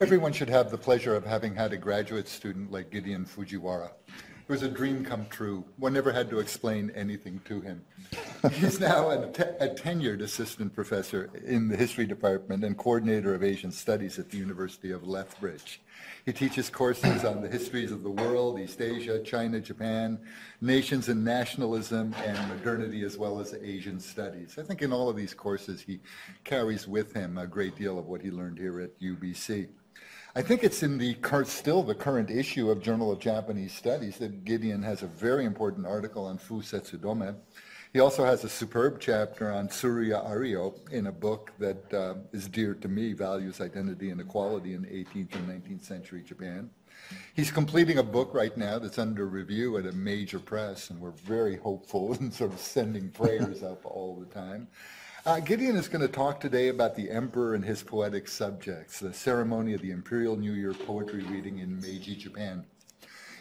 Everyone should have the pleasure of having had a graduate student like Gideon Fujiwara. It was a dream come true. One never had to explain anything to him. He's now a, te- a, tenured assistant professor in the history department and coordinator of Asian studies at the University of Lethbridge. He teaches courses on the histories of the world, East Asia, China, Japan, nations and nationalism, and modernity, as well as Asian studies. I think in all of these courses, he carries with him a great deal of what he learned here at UBC. I think it's in the still the current issue of Journal of Japanese Studies that Gideon has a very important article on Fu Setsudome. He also has a superb chapter on Tsuruya Ario in a book that uh, is dear to me, Values, Identity, and Equality in 18th and 19th century Japan. He's completing a book right now that's under review at a major press, and we're very hopeful and sort of sending prayers up all the time. Uh, Gideon is going to talk today about the emperor and his poetic subjects, the ceremony of the Imperial New Year poetry reading in Meiji, Japan.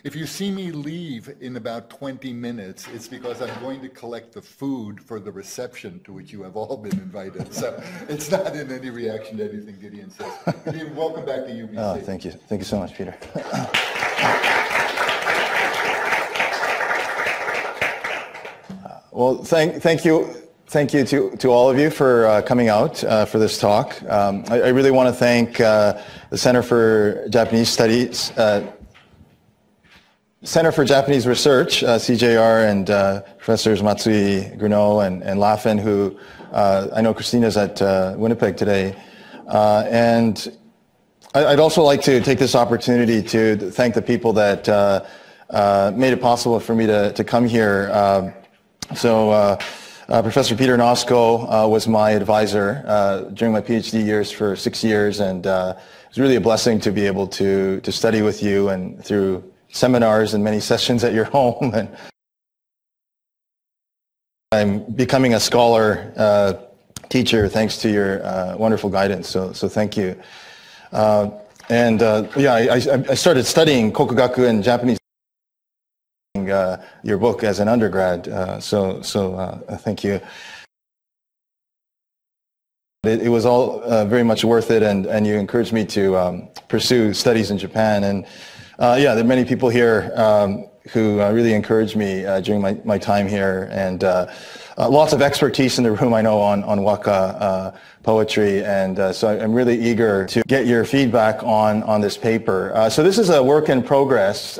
If you see me leave in about 20 minutes, it's because I'm going to collect the food for the reception to which you have all been invited. So it's not in any reaction to anything Gideon says. Gideon, welcome back to UBC. Oh, thank you. Thank you so much, Peter. well, thank, thank you Thank you to, to all of you for uh, coming out uh, for this talk. Um, I, I, really want to thank uh, the Center for Japanese Studies, uh, Center for Japanese Research, uh, CJR, and uh, Professors Matsui, Grunow, and, and Laffin, who I know Christina's at Winnipeg today. and I, would also like to take this opportunity to thank the people that made it possible for me to, to come here. Um, so uh, Professor Peter Nosco uh, was my advisor uh, during my PhD years for six years, and uh, it was really a blessing to be able to, to study with you and through seminars and many sessions at your home. and I'm becoming a scholar uh, teacher thanks to your uh, wonderful guidance, so, so thank you. and yeah, I, I started studying Kokugaku and Japanese uh, your book as an undergrad. Uh, so, so uh, thank you. It, it was all uh, very much worth it, and, and you encouraged me to um, pursue studies in Japan. And uh, yeah, there are many people here um, who uh, really encouraged me during my, my time here, and lots of expertise in the room, I know, on, on Waka poetry, and so I'm really eager to get your feedback on, on this paper. so this is a work in progress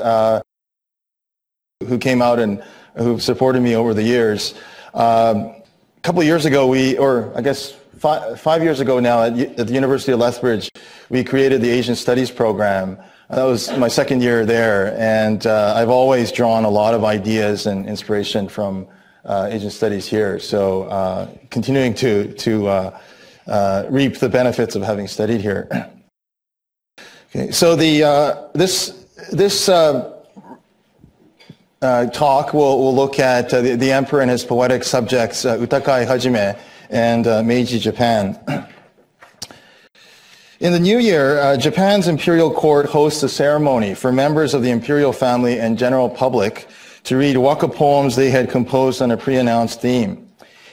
who came out and who supported me over the years. Um, a couple of years ago, we, or I guess five, five years ago now, at, at, the University of Lethbridge, we created the Asian Studies program. That was my second year there, and uh, I've always drawn a lot of ideas and inspiration from uh, Asian Studies here. So, uh, continuing to to uh, uh, reap the benefits of having studied here. okay, so the uh, this this uh, talk, we'll, we'll, look at uh, the, the, emperor and his poetic subjects, uh, Utakai Hajime and uh, Meiji Japan. In the new year, uh, Japan's imperial court hosts a ceremony for members of the imperial family and general public to read waka poems they had composed on a pre-announced theme.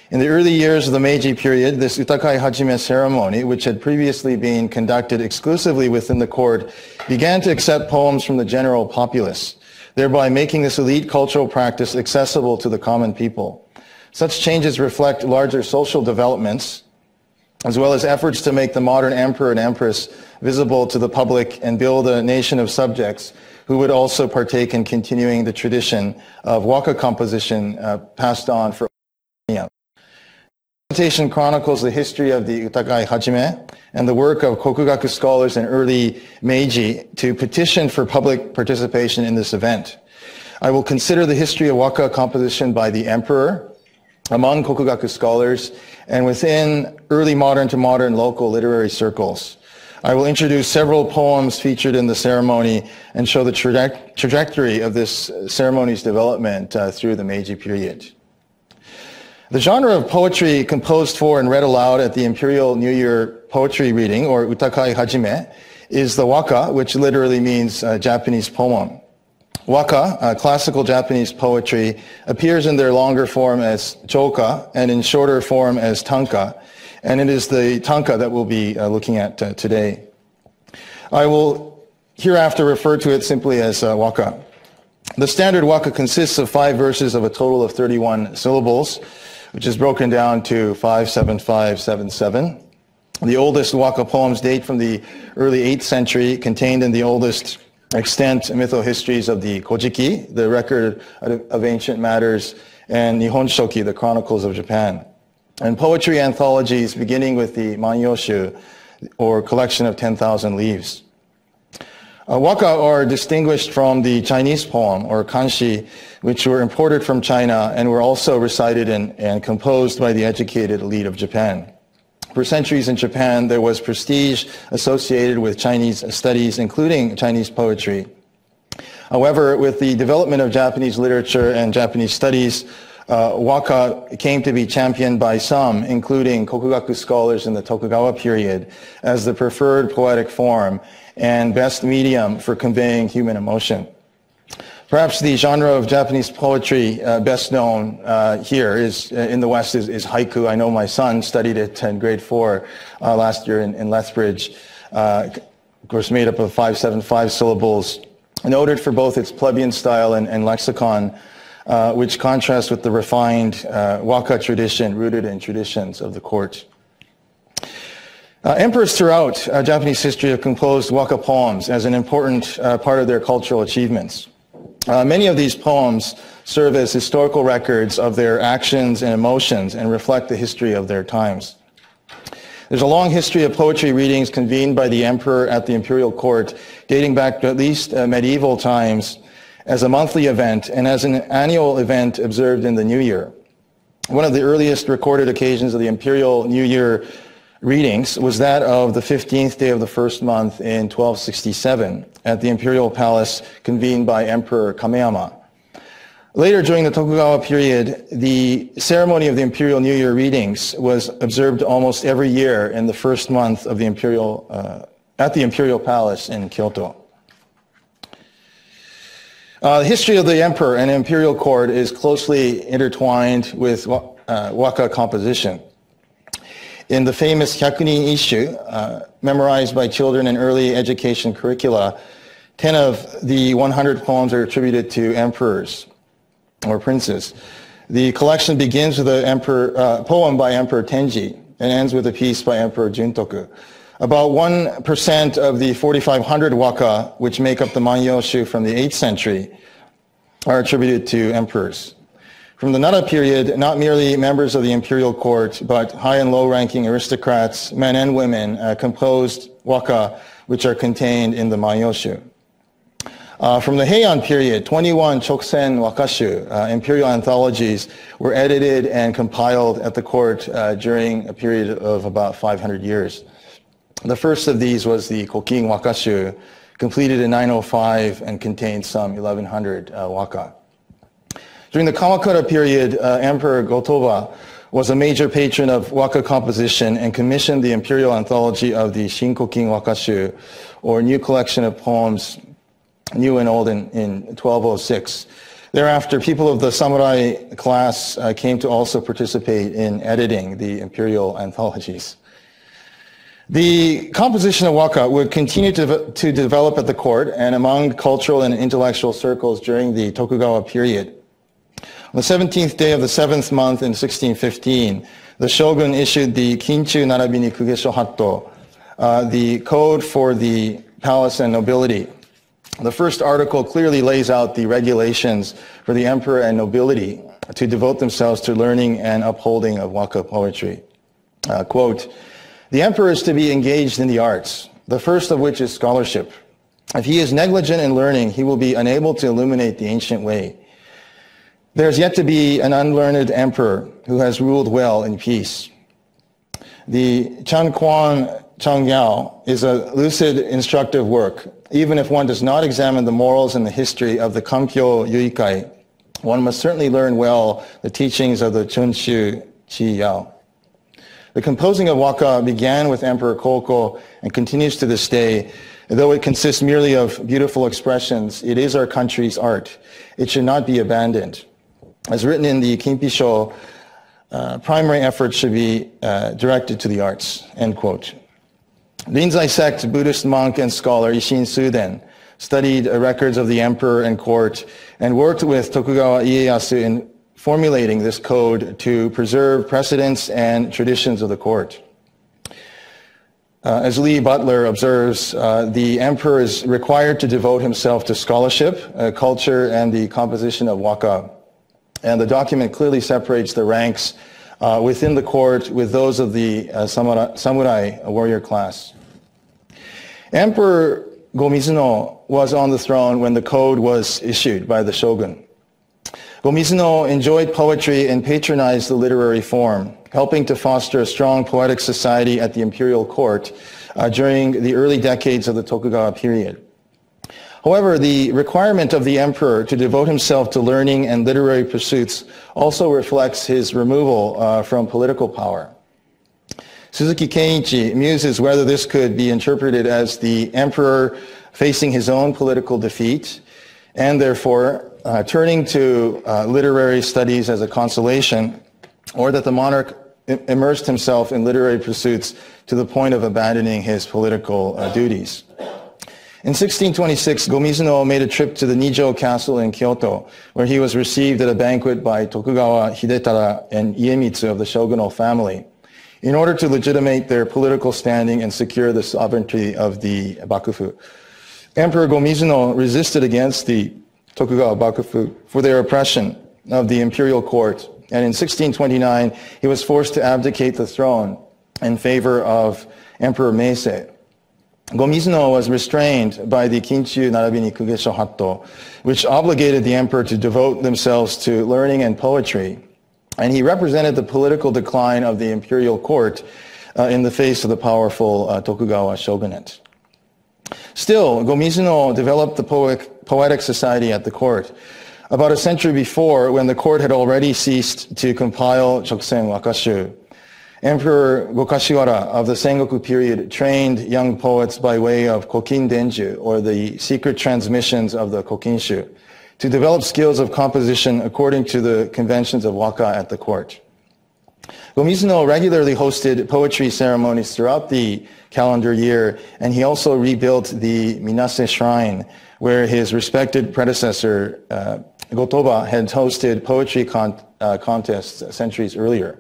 In the early years of the Meiji period, this Utakai Hajime ceremony, which had previously been conducted exclusively within the court, began to accept poems from the general populace thereby making this elite cultural practice accessible to the common people. Such changes reflect larger social developments, as well as efforts to make the modern emperor and empress visible to the public and build a nation of subjects who would also partake in continuing the tradition of waka composition uh, passed on for presentation chronicles the history of the Utakai Hajime and the work of Kokugaku scholars in early Meiji to petition for public participation in this event. I will consider the history of waka composition by the emperor among Kokugaku scholars and within early modern to modern local literary circles. I will introduce several poems featured in the ceremony and show the traje trajectory of this ceremony's development uh, through the Meiji period. The genre of poetry composed for and read aloud at the Imperial New Year poetry reading, or utakai hajime, is the waka, which literally means uh, Japanese poem. Waka, uh, classical Japanese poetry, appears in their longer form as choka and in shorter form as tanka, and it is the tanka that we'll be uh, looking at uh, today. I will hereafter refer to it simply as uh, waka. The standard waka consists of five verses of a total of 31 syllables, which is broken down to 57577. The oldest waka poems date from the early 8th century, contained in the oldest extant mytho-histories of the Kojiki, the record of ancient matters, and Nihon Shoki, the chronicles of Japan. And poetry anthologies beginning with the Manyoshu, or collection of 10,000 leaves. Uh, waka are distinguished from the Chinese poem, or kanshi, which were imported from China and were also recited and, and composed by the educated elite of Japan. For centuries in Japan, there was prestige associated with Chinese studies, including Chinese poetry. However, with the development of Japanese literature and Japanese studies, uh, waka came to be championed by some, including Kokugaku scholars in the Tokugawa period, as the preferred poetic form and best medium for conveying human emotion. Perhaps the genre of Japanese poetry uh, best known uh, here is uh, in the West is, is, haiku. I know my son studied it in grade four uh, last year in, in Lethbridge. Uh, of course, made up of five, seven, five syllables, noted for both its plebeian style and, and lexicon, uh, which contrasts with the refined waka tradition rooted in traditions of the court. Emperors throughout Japanese history have composed waka poems as an important part of their cultural achievements. Uh, many of these poems serve as historical records of their actions and emotions and reflect the history of their times. There's a long history of poetry readings convened by the emperor at the imperial court, dating back to at least uh, medieval times, as a monthly event and as an annual event observed in the new year. One of the earliest recorded occasions of the imperial new year readings was that of the 15th day of the first month in 1267 at the imperial palace convened by Emperor Kameyama. Later during the Tokugawa period, the ceremony of the imperial New Year readings was observed almost every year in the first month of the imperial, uh, at the imperial palace in Kyoto. Uh, the history of the emperor and imperial court is closely intertwined with uh, waka composition. In the famous Hyakunin Isshu, uh, memorized by children in early education curricula, 10 of the 100 poems are attributed to emperors or princes. The collection begins with a emperor, uh, poem by Emperor Tenji and ends with a piece by Emperor Juntoku. About 1% of the 4,500 waka, which make up the Manyoshu from the 8th century, are attributed to emperors. From the Nara period, not merely members of the imperial court, but high and low-ranking aristocrats, men and women, uh, composed waka, which are contained in the Manyoshu. Uh, from the Heian period, 21 Chokusen Wakashu, uh, imperial anthologies, were edited and compiled at the court uh, during a period of about 500 years. The first of these was the Kokin Wakashu, completed in 905 and contained some 1100 uh, waka. During the Kamakura period, uh, Emperor Go-Toba was a major patron of waka composition and commissioned the imperial anthology of the Shinkokin Wakashu, or New Collection of Poems, New and Old, in, in 1206. Thereafter, people of the samurai class uh, came to also participate in editing the imperial anthologies. The composition of waka would continue to, to develop at the court and among cultural and intellectual circles during the Tokugawa period. On the 17th day of the seventh month in 1615, the shogun issued the Kinchu Narabini Kugesho Hatto, uh, the code for the palace and nobility. The first article clearly lays out the regulations for the emperor and nobility to devote themselves to learning and upholding of waka poetry. Uh, quote, the emperor is to be engaged in the arts, the first of which is scholarship. If he is negligent in learning, he will be unable to illuminate the ancient way. There's yet to be an unlearned emperor who has ruled well in peace. The Chan Quan Changyao is a lucid, instructive work. Even if one does not examine the morals and the history of the Kampyo Yuikai, one must certainly learn well the teachings of the Chunshu Chi Yao. The composing of waka began with Emperor Koko and continues to this day. Though it consists merely of beautiful expressions, it is our country's art. It should not be abandoned. As written in the Kinpisho, uh, primary efforts should be uh, directed to the arts, end quote. Rinzai sect Buddhist monk and scholar Ishin Suden studied records of the emperor and court and worked with Tokugawa Ieyasu in formulating this code to preserve precedents and traditions of the court. Uh, as Lee Butler observes, uh, the emperor is required to devote himself to scholarship, uh, culture, and the composition of waka. And the document clearly separates the ranks uh, within the court with those of the uh, samurai, samurai warrior class. Emperor Go-Mizuno was on the throne when the code was issued by the shogun. Go-Mizuno enjoyed poetry and patronized the literary form, helping to foster a strong poetic society at the imperial court uh, during the early decades of the Tokugawa period. However, the requirement of the emperor to devote himself to learning and literary pursuits also reflects his removal uh, from political power. Suzuki Kenichi muses whether this could be interpreted as the emperor facing his own political defeat and therefore uh, turning to uh, literary studies as a consolation, or that the monarch immersed himself in literary pursuits to the point of abandoning his political uh, duties. In 1626, Go-Mizuno made a trip to the Nijo Castle in Kyoto, where he was received at a banquet by Tokugawa Hidetada and Iemitsu of the shogunal family in order to legitimate their political standing and secure the sovereignty of the Bakufu. Emperor Go-Mizuno resisted against the Tokugawa Bakufu for their oppression of the imperial court. And in 1629, he was forced to abdicate the throne in favor of Emperor Meisho. Go-Mizuno was restrained by the Kinchu Narabini Kugesho Hatto, which obligated the emperor to devote themselves to learning and poetry and he represented the political decline of the imperial court uh, in the face of the powerful uh, Tokugawa shogunate. Still, Go-Mizuno developed the poetic, poetic society at the court. About a century before, when the court had already ceased to compile Chokusen Wakashu, Emperor Gokashiwara of the Sengoku period trained young poets by way of Kokin Denju, or the secret transmissions of the Kokinshu to develop skills of composition according to the conventions of waka at the court. Go-Mizuno regularly hosted poetry ceremonies throughout the calendar year, and he also rebuilt the Minase Shrine, where his respected predecessor, uh, Gotoba, had hosted poetry con- uh, contests centuries earlier.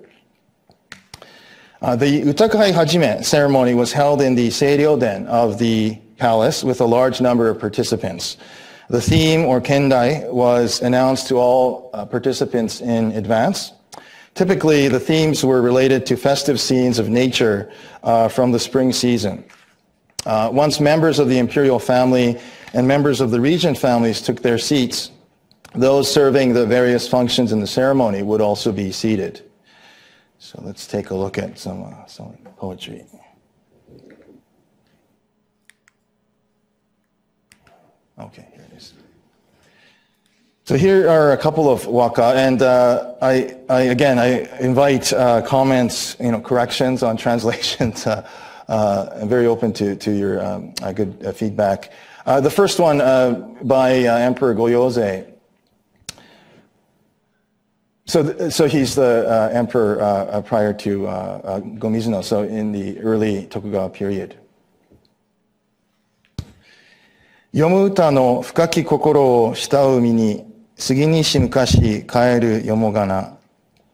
Uh, the Utakai Hajime ceremony was held in the Seiryo-den of the palace with a large number of participants. The theme, or kendai, was announced to all uh, participants in advance. Typically, the themes were related to festive scenes of nature uh, from the spring season. Uh, once members of the imperial family and members of the regent families took their seats, those serving the various functions in the ceremony would also be seated. So let's take a look at some, uh, some poetry. Okay. Here it is. So here are a couple of waka, and uh, I, I, again, I invite uh, comments, you know, corrections on translations. uh, I'm very open to, to your um, uh, good uh, feedback. Uh, the first one by Emperor Goyose. So, so he's the uh, emperor uh, uh prior to uh, uh Gomizuno, so in the early Tokugawa period. Yomu no fukaki kokoro o shita umi ni sugi ni shimukashi kaeru yomogana.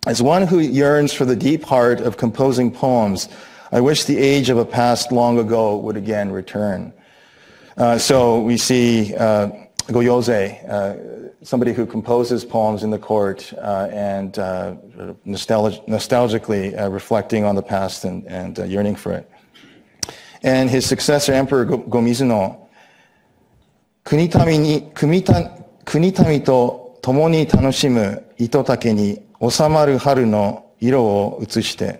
As one who yearns for the deep heart of composing poems, I wish the age of a past long ago would again return. Uh, so we see Goyose, uh, somebody who composes poems in the court uh, and uh, nostalg- nostalgically uh, reflecting on the past and, and uh, yearning for it. And his successor, Emperor Go- Gomizuno, Kunitami, to tomo ni tanoshimu itotake ni osamaru haru no iro utsushite.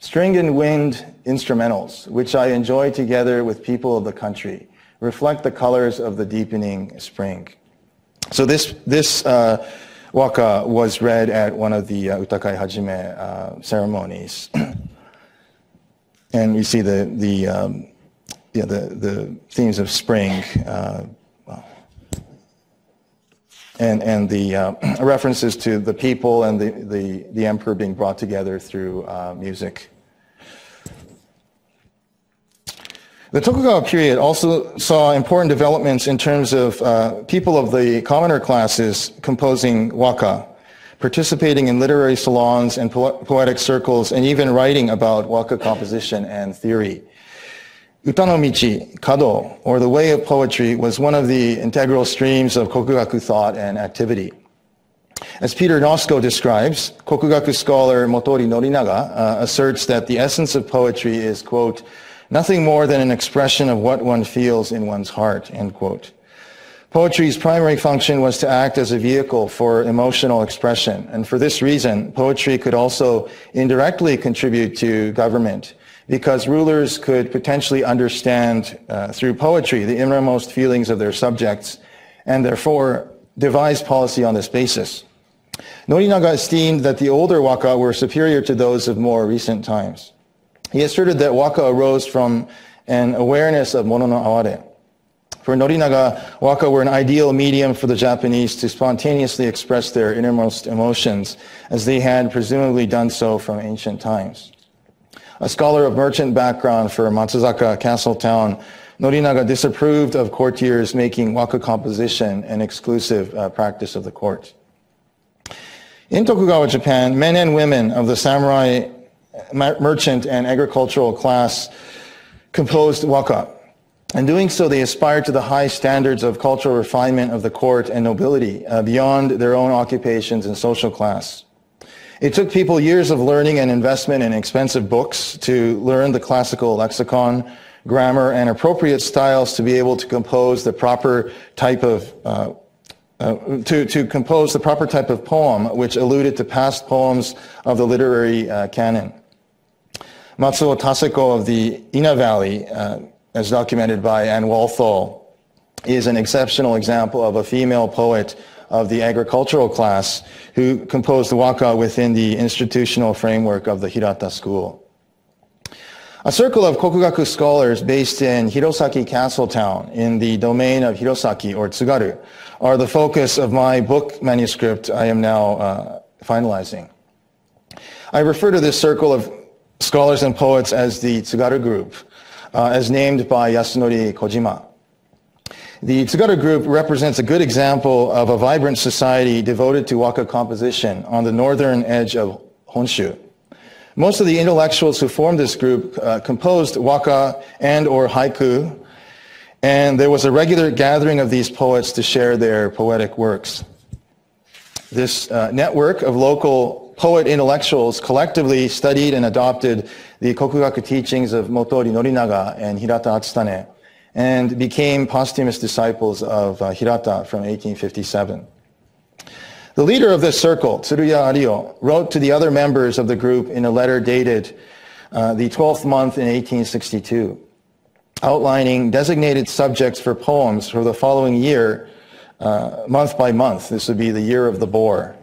String and wind instrumentals, which I enjoy together with people of the country reflect the colors of the deepening spring. So this, this uh, waka was read at one of the uh, Utakai Hajime uh, ceremonies. and you see the, the, um, the, the themes of spring, uh, and, and the uh, references to the people and the, the, the emperor being brought together through uh, music. The Tokugawa period also saw important developments in terms of uh, people of the commoner classes composing waka, participating in literary salons and po- poetic circles, and even writing about waka composition and theory. Utanomichi, Kado, or the way of poetry, was one of the integral streams of Kokugaku thought and activity. As Peter Nosco describes, Kokugaku scholar Motoori Norinaga uh, asserts that the essence of poetry is, quote, nothing more than an expression of what one feels in one's heart, end quote. Poetry's primary function was to act as a vehicle for emotional expression, and for this reason, poetry could also indirectly contribute to government because rulers could potentially understand uh, through poetry the innermost feelings of their subjects and therefore devise policy on this basis. Norinaga esteemed that the older waka were superior to those of more recent times. He asserted that waka arose from an awareness of mono no aware. For Norinaga, waka were an ideal medium for the Japanese to spontaneously express their innermost emotions, as they had presumably done so from ancient times. A scholar of merchant background for Matsuzaka Castle Town, Norinaga disapproved of courtiers making waka composition an exclusive uh, practice of the court. In Tokugawa, Japan, men and women of the samurai, merchant, and agricultural class composed waka. In doing so, they aspired to the high standards of cultural refinement of the court and nobility uh, beyond their own occupations and social class. It took people years of learning and investment in expensive books to learn the classical lexicon, grammar, and appropriate styles to be able to compose the proper type of uh, uh, to, to compose the proper type of poem which alluded to past poems of the literary uh, canon. Matsuo Taseko of the Ina Valley, uh, as documented by Anne Walthall, is an exceptional example of a female poet of the agricultural class who composed waka within the institutional framework of the Hirata school. A circle of Kokugaku scholars based in Hirosaki Castle Town in the domain of Hirosaki or Tsugaru are the focus of my book manuscript I am now uh, finalizing. I refer to this circle of scholars and poets as the Tsugaru Group, uh, as named by Yasunori Kojima. The Tsugaru Group represents a good example of a vibrant society devoted to waka composition on the northern edge of Honshu. Most of the intellectuals who formed this group uh, composed waka and or haiku and there was a regular gathering of these poets to share their poetic works. This uh, network of local poet intellectuals collectively studied and adopted the Kokugaku teachings of Motoori Norinaga and Hirata Atsutane and became posthumous disciples of uh, Hirata from 1857. The leader of this circle, Tsuruya Ario, wrote to the other members of the group in a letter dated uh, the 12th month in 1862 outlining designated subjects for poems for the following year, uh, month by month. This would be the year of the boar.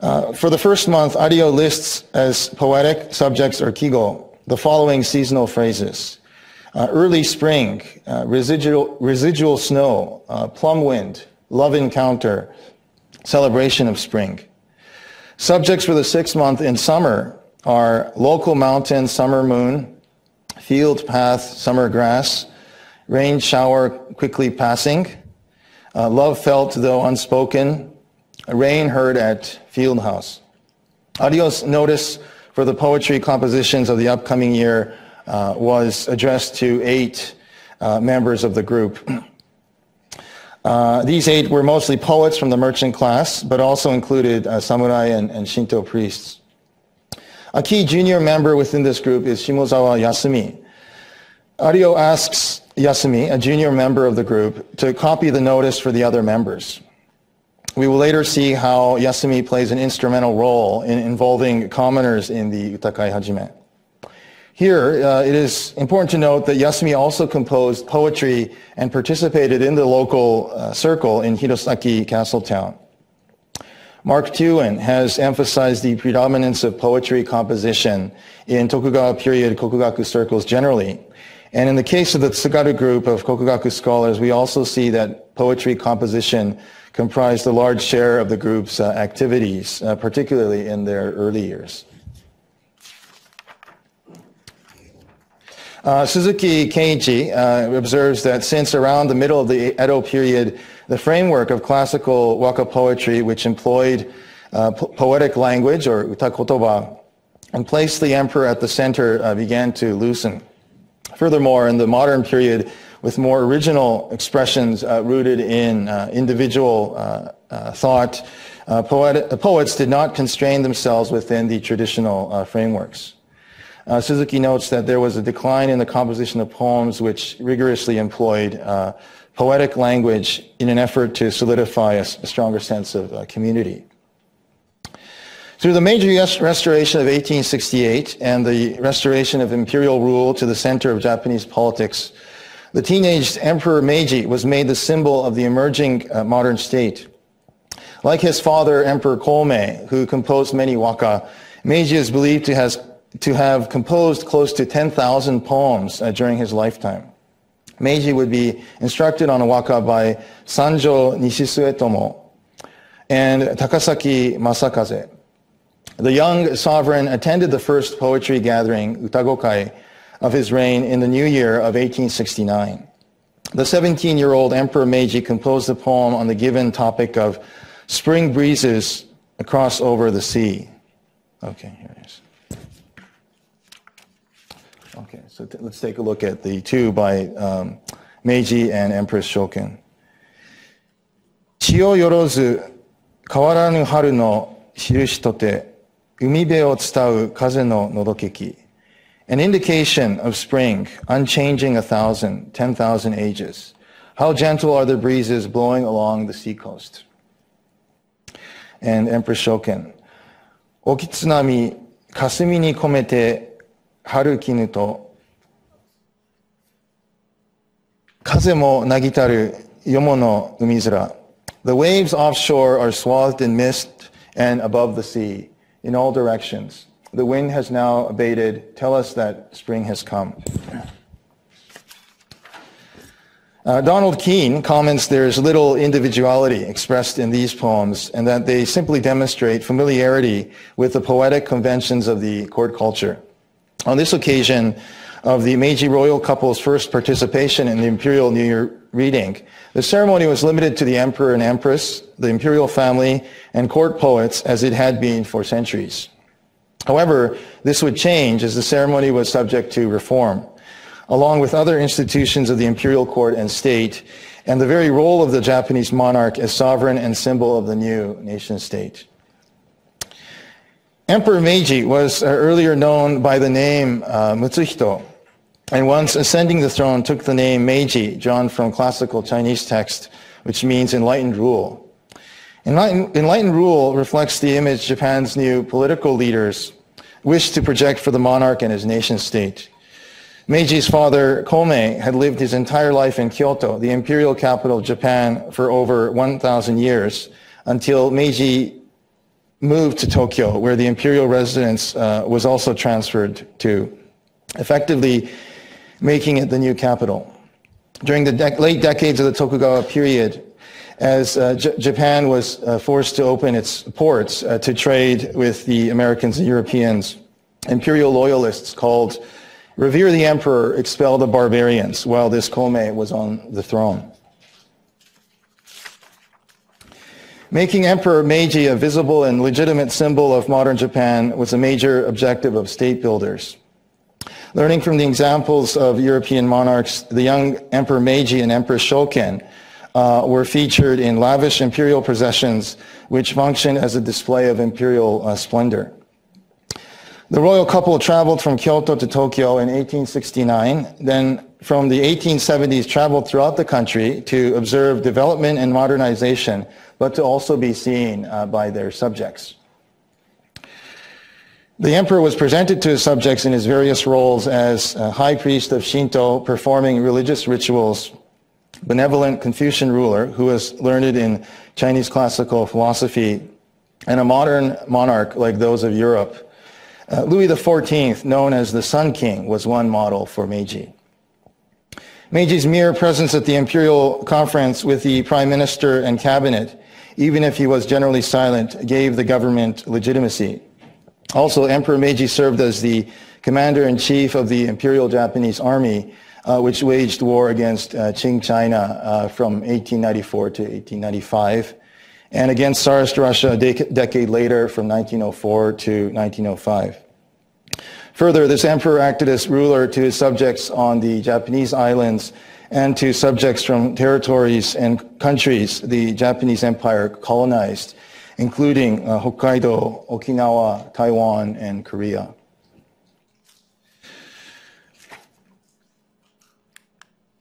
Uh, for the first month, Ario lists as poetic subjects or kigo the following seasonal phrases. Uh, early spring, uh, residual, residual snow, uh, plum wind, love encounter, celebration of spring. Subjects for the sixth month in summer are local mountain, summer moon, field path, summer grass, rain shower quickly passing, uh, love felt though unspoken, rain heard at field house. Ario's notice for the poetry compositions of the upcoming year uh, was addressed to eight uh, members of the group. Uh, these eight were mostly poets from the merchant class, but also included uh, samurai and, and Shinto priests. A key junior member within this group is Shimozawa Yasumi. Ario asks Yasumi, a junior member of the group, to copy the notice for the other members. We will later see how Yasumi plays an instrumental role in involving commoners in the Utakai Hajime. Here, uh, it is important to note that Yasumi also composed poetry and participated in the local uh, circle in Hirosaki Castle Town. Mark Teeuwen has emphasized the predominance of poetry composition in Tokugawa period Kokugaku circles generally. And in the case of the Tsugaru group of Kokugaku scholars, we also see that poetry composition comprised a large share of the group's uh, activities, uh, particularly in their early years. Uh, Suzuki Keiichi uh, observes that since around the middle of the Edo period, the framework of classical waka poetry, which employed uh, po- poetic language or utakotoba, and placed the emperor at the center, uh, began to loosen. Furthermore, in the modern period, with more original expressions uh, rooted in uh, individual thought, poet- poets did not constrain themselves within the traditional frameworks. Uh, Suzuki notes that there was a decline in the composition of poems which rigorously employed uh, poetic language in an effort to solidify a, a stronger sense of uh, community. Through the Meiji Restoration of 1868 and the restoration of imperial rule to the center of Japanese politics, the teenaged Emperor Meiji was made the symbol of the emerging uh, modern state. Like his father, Emperor Komei, who composed many waka, Meiji is believed to have to have composed close to 10,000 poems uh, during his lifetime. Meiji would be instructed on waka by Sanjo Nishisuetomo and Takasaki Masakaze. The young sovereign attended the first poetry gathering, Utagokai, of his reign in the new year of 1869. The 17-year-old Emperor Meiji composed a poem on the given topic of spring breezes across over the sea. Okay, here it is. Okay, so let's take a look at the two by um, Meiji and Empress Shoken. 潮よろず変わらぬ春の印とて海辺を伝う風ののどけき an indication of spring, unchanging a thousand, ten thousand ages. How gentle are the breezes blowing along the seacoast. And Empress Shoken. The waves offshore are swathed in mist and above the sea in all directions. The wind has now abated. Tell us that spring has come. Uh, Donald Keene comments there's little individuality expressed in these poems and that they simply demonstrate familiarity with the poetic conventions of the court culture. On this occasion of the Meiji royal couple's first participation in the imperial New Year reading, the ceremony was limited to the emperor and empress, the imperial family, and court poets as it had been for centuries. However, this would change as the ceremony was subject to reform, along with other institutions of the imperial court and state, and the very role of the Japanese monarch as sovereign and symbol of the new nation state. Emperor Meiji was uh, earlier known by the name uh, Mutsuhito, and once ascending the throne took the name Meiji, drawn from classical Chinese text, which means enlightened rule. Enlightened, enlightened rule reflects the image Japan's new political leaders wish to project for the monarch and his nation state. Meiji's father, Komei, had lived his entire life in Kyoto, the imperial capital of Japan, for over 1,000 years, until Meiji moved to Tokyo, where the imperial residence uh, was also transferred to, effectively making it the new capital. During the de- late decades of the Tokugawa period, as uh, Japan was uh, forced to open its ports uh, to trade with the Americans and Europeans, imperial loyalists called Revere the Emperor, expel the barbarians, while this Komei was on the throne. Making Emperor Meiji a visible and legitimate symbol of modern Japan was a major objective of state builders. Learning from the examples of European monarchs, the young Emperor Meiji and Empress Shoken uh, were featured in lavish imperial processions which functioned as a display of imperial uh, splendor. The royal couple traveled from Kyoto to Tokyo in 1869, then from the 1870s traveled throughout the country to observe development and modernization but to also be seen uh, by their subjects. The emperor was presented to his subjects in his various roles as high priest of Shinto, performing religious rituals, benevolent Confucian ruler who was learned in Chinese classical philosophy, and a modern monarch like those of Europe. Uh, Louis XIV, known as the Sun King, was one model for Meiji. Meiji's mere presence at the imperial conference with the prime minister and cabinet even if he was generally silent, gave the government legitimacy. Also, Emperor Meiji served as the commander-in-chief of the Imperial Japanese Army, uh, which waged war against uh, Qing China uh, from 1894 to 1895, and against Tsarist Russia a de- decade later from 1904 to 1905. Further, this emperor acted as ruler to his subjects on the Japanese islands and to subjects from territories and countries the Japanese Empire colonized, including uh, Hokkaido, Okinawa, Taiwan, and Korea.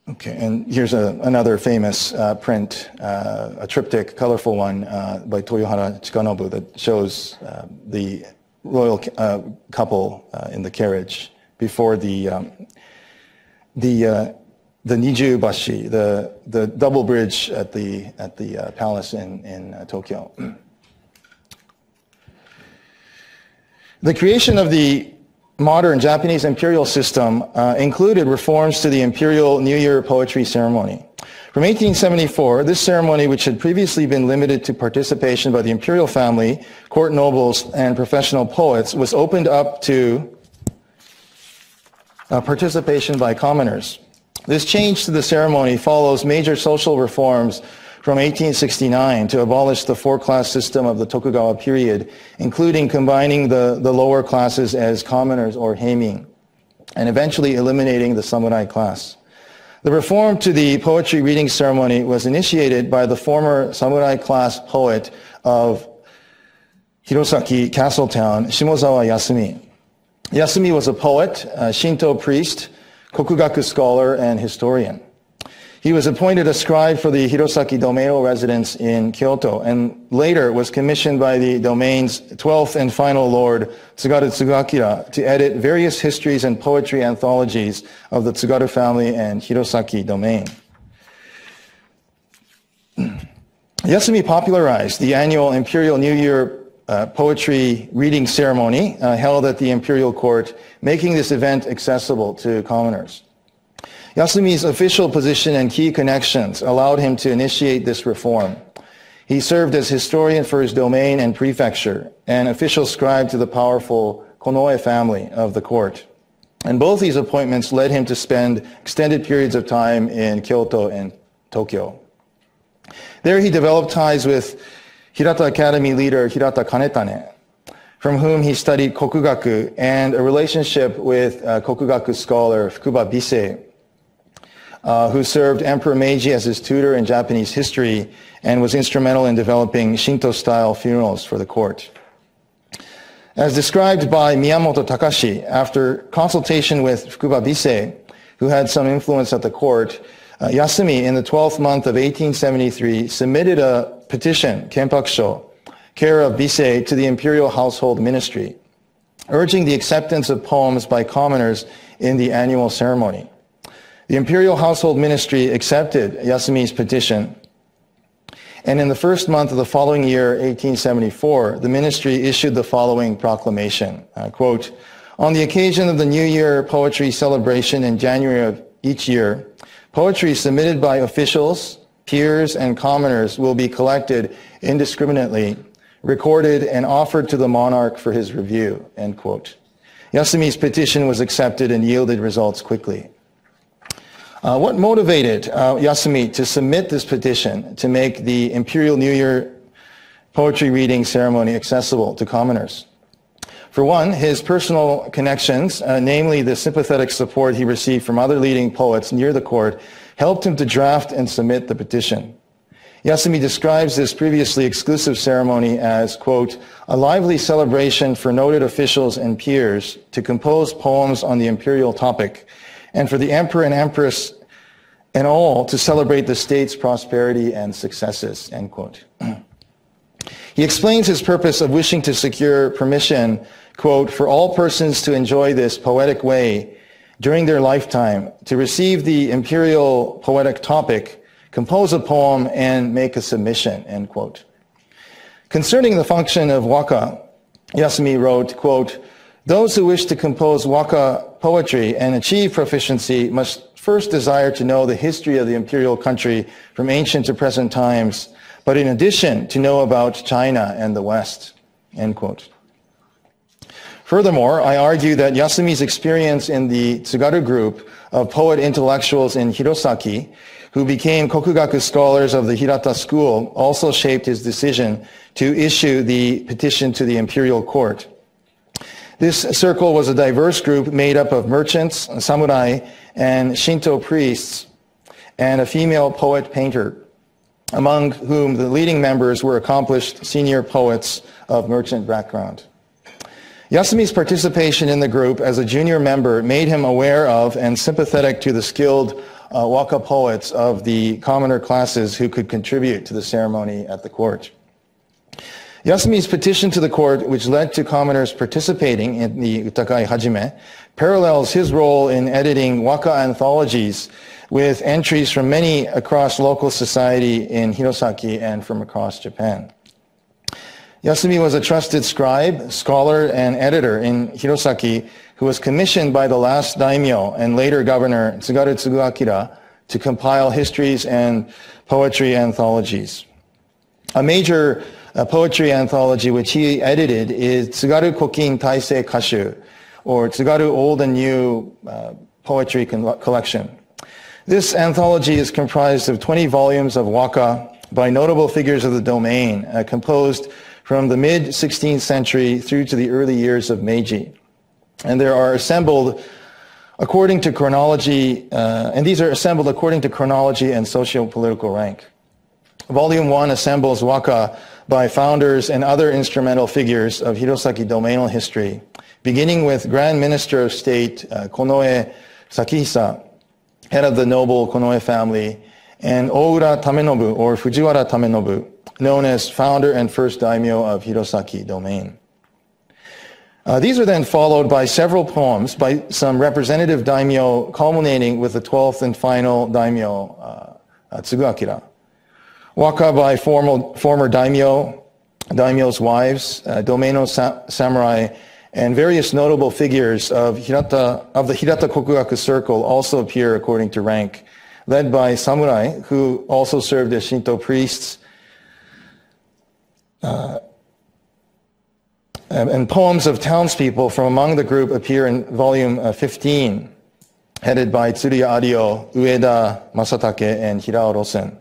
Okay, and here's a, another famous uh, print, uh, a triptych, colorful one uh, by Toyohara Chikanobu that shows uh, the royal uh, couple uh, in the carriage before the um, the the Niju Bashi, the the double bridge at the at the palace in in Tokyo. The creation of the modern Japanese imperial system uh, included reforms to the imperial New Year poetry ceremony. From 1874, this ceremony, which had previously been limited to participation by the imperial family, court nobles, and professional poets, was opened up to uh, participation by commoners. This change to the ceremony follows major social reforms from 1869 to abolish the four-class system of the Tokugawa period, including combining the, the lower classes as commoners or heimin, and eventually eliminating the samurai class. The reform to the poetry reading ceremony was initiated by the former samurai class poet of Hirosaki Castletown, Shimozawa Yasumi. Yasumi was a poet, a Shinto priest, kokugaku scholar, and historian. He was appointed a scribe for the Hirosaki Domeino residence in Kyoto and later was commissioned by the domain's 12th and final lord, Tsugaru Tsuguakira, to edit various histories and poetry anthologies of the Tsugaru family and Hirosaki domain. Yasumi popularized the annual Imperial New Year uh, poetry reading ceremony uh, held at the imperial court, making this event accessible to commoners. Yasumi's official position and key connections allowed him to initiate this reform. He served as historian for his domain and prefecture and official scribe to the powerful Konoe family of the court. And both these appointments led him to spend extended periods of time in Kyoto and Tokyo. There he developed ties with Hirata Academy leader Hirata Kanetane, from whom he studied Kokugaku and a relationship with uh, Kokugaku scholar Fukuba Bisei, uh, who served Emperor Meiji as his tutor in Japanese history and was instrumental in developing Shinto-style funerals for the court. As described by Miyamoto Takashi, after consultation with Fukuba Bisei, who had some influence at the court, uh, Yasumi, in the 12th month of 1873, submitted a petition, Kenpakusho, care of Bisei, to the Imperial Household Ministry, urging the acceptance of poems by commoners in the annual ceremony. The Imperial Household Ministry accepted Yasumi's petition, and in the first month of the following year, 1874, the ministry issued the following proclamation, uh, quote, on the occasion of the New Year poetry celebration in January of each year, poetry submitted by officials, peers, and commoners will be collected indiscriminately, recorded, and offered to the monarch for his review, end quote. Yasumi's petition was accepted and yielded results quickly. Uh, what motivated uh, Yasumi to submit this petition to make the Imperial New Year poetry reading ceremony accessible to commoners? For one, his personal connections, uh, namely the sympathetic support he received from other leading poets near the court, helped him to draft and submit the petition. Yasumi describes this previously exclusive ceremony as, quote, a lively celebration for noted officials and peers to compose poems on the imperial topic and for the emperor and empress and all to celebrate the state's prosperity and successes, end quote. he explains his purpose of wishing to secure permission, quote, for all persons to enjoy this poetic way during their lifetime, to receive the imperial poetic topic, compose a poem, and make a submission, end quote. Concerning the function of waka, Yasumi wrote, quote, those who wish to compose waka poetry and achieve proficiency must first desire to know the history of the imperial country from ancient to present times, but in addition to know about China and the West. End quote. Furthermore, I argue that Yasumi's experience in the Tsugaru group of poet intellectuals in Hirosaki, who became Kokugaku scholars of the Hirata school, also shaped his decision to issue the petition to the imperial court. This circle was a diverse group made up of merchants, samurai, and Shinto priests, and a female poet painter, among whom the leading members were accomplished senior poets of merchant background. Yasumi's participation in the group as a junior member made him aware of and sympathetic to the skilled uh, waka poets of the commoner classes who could contribute to the ceremony at the court. Yasumi's petition to the court, which led to commoners participating in the Utakai Hajime, parallels his role in editing waka anthologies with entries from many across local society in Hirosaki and from across Japan. Yasumi was a trusted scribe, scholar, and editor in Hirosaki who was commissioned by the last daimyo and later governor Tsugaru Tsuguakira to compile histories and poetry anthologies. A major uh, poetry anthology which he edited is Tsugaru Kokin Taisei Kashu, or Tsugaru Old and New uh, Poetry con- Collection. This anthology is comprised of 20 volumes of waka by notable figures of the domain, uh, composed from the mid 16th century through to the early years of Meiji. And there are assembled according to chronology, uh, and these are assembled according to chronology and socio-political rank. Volume 1 assembles waka by founders and other instrumental figures of Hirosaki domainal history, beginning with Grand Minister of State uh, Konoe Sakihisa, head of the noble Konoe family, and Oura Tamenobu, or Fujiwara Tamenobu, known as founder and first daimyo of Hirosaki domain. Uh, these are then followed by several poems by some representative daimyo, culminating with the 12th and final daimyo, uh, Tsuguakira. Waka by formal, former daimyo, daimyo's wives, uh, domaino sa- samurai, and various notable figures of, Hirata, of the Hirata Kokugaku circle also appear according to rank, led by samurai, who also served as Shinto priests, uh, and poems of townspeople from among the group appear in volume uh, 15, headed by Tsuruya Ario, Ueda Masatake, and Hirao Rosen.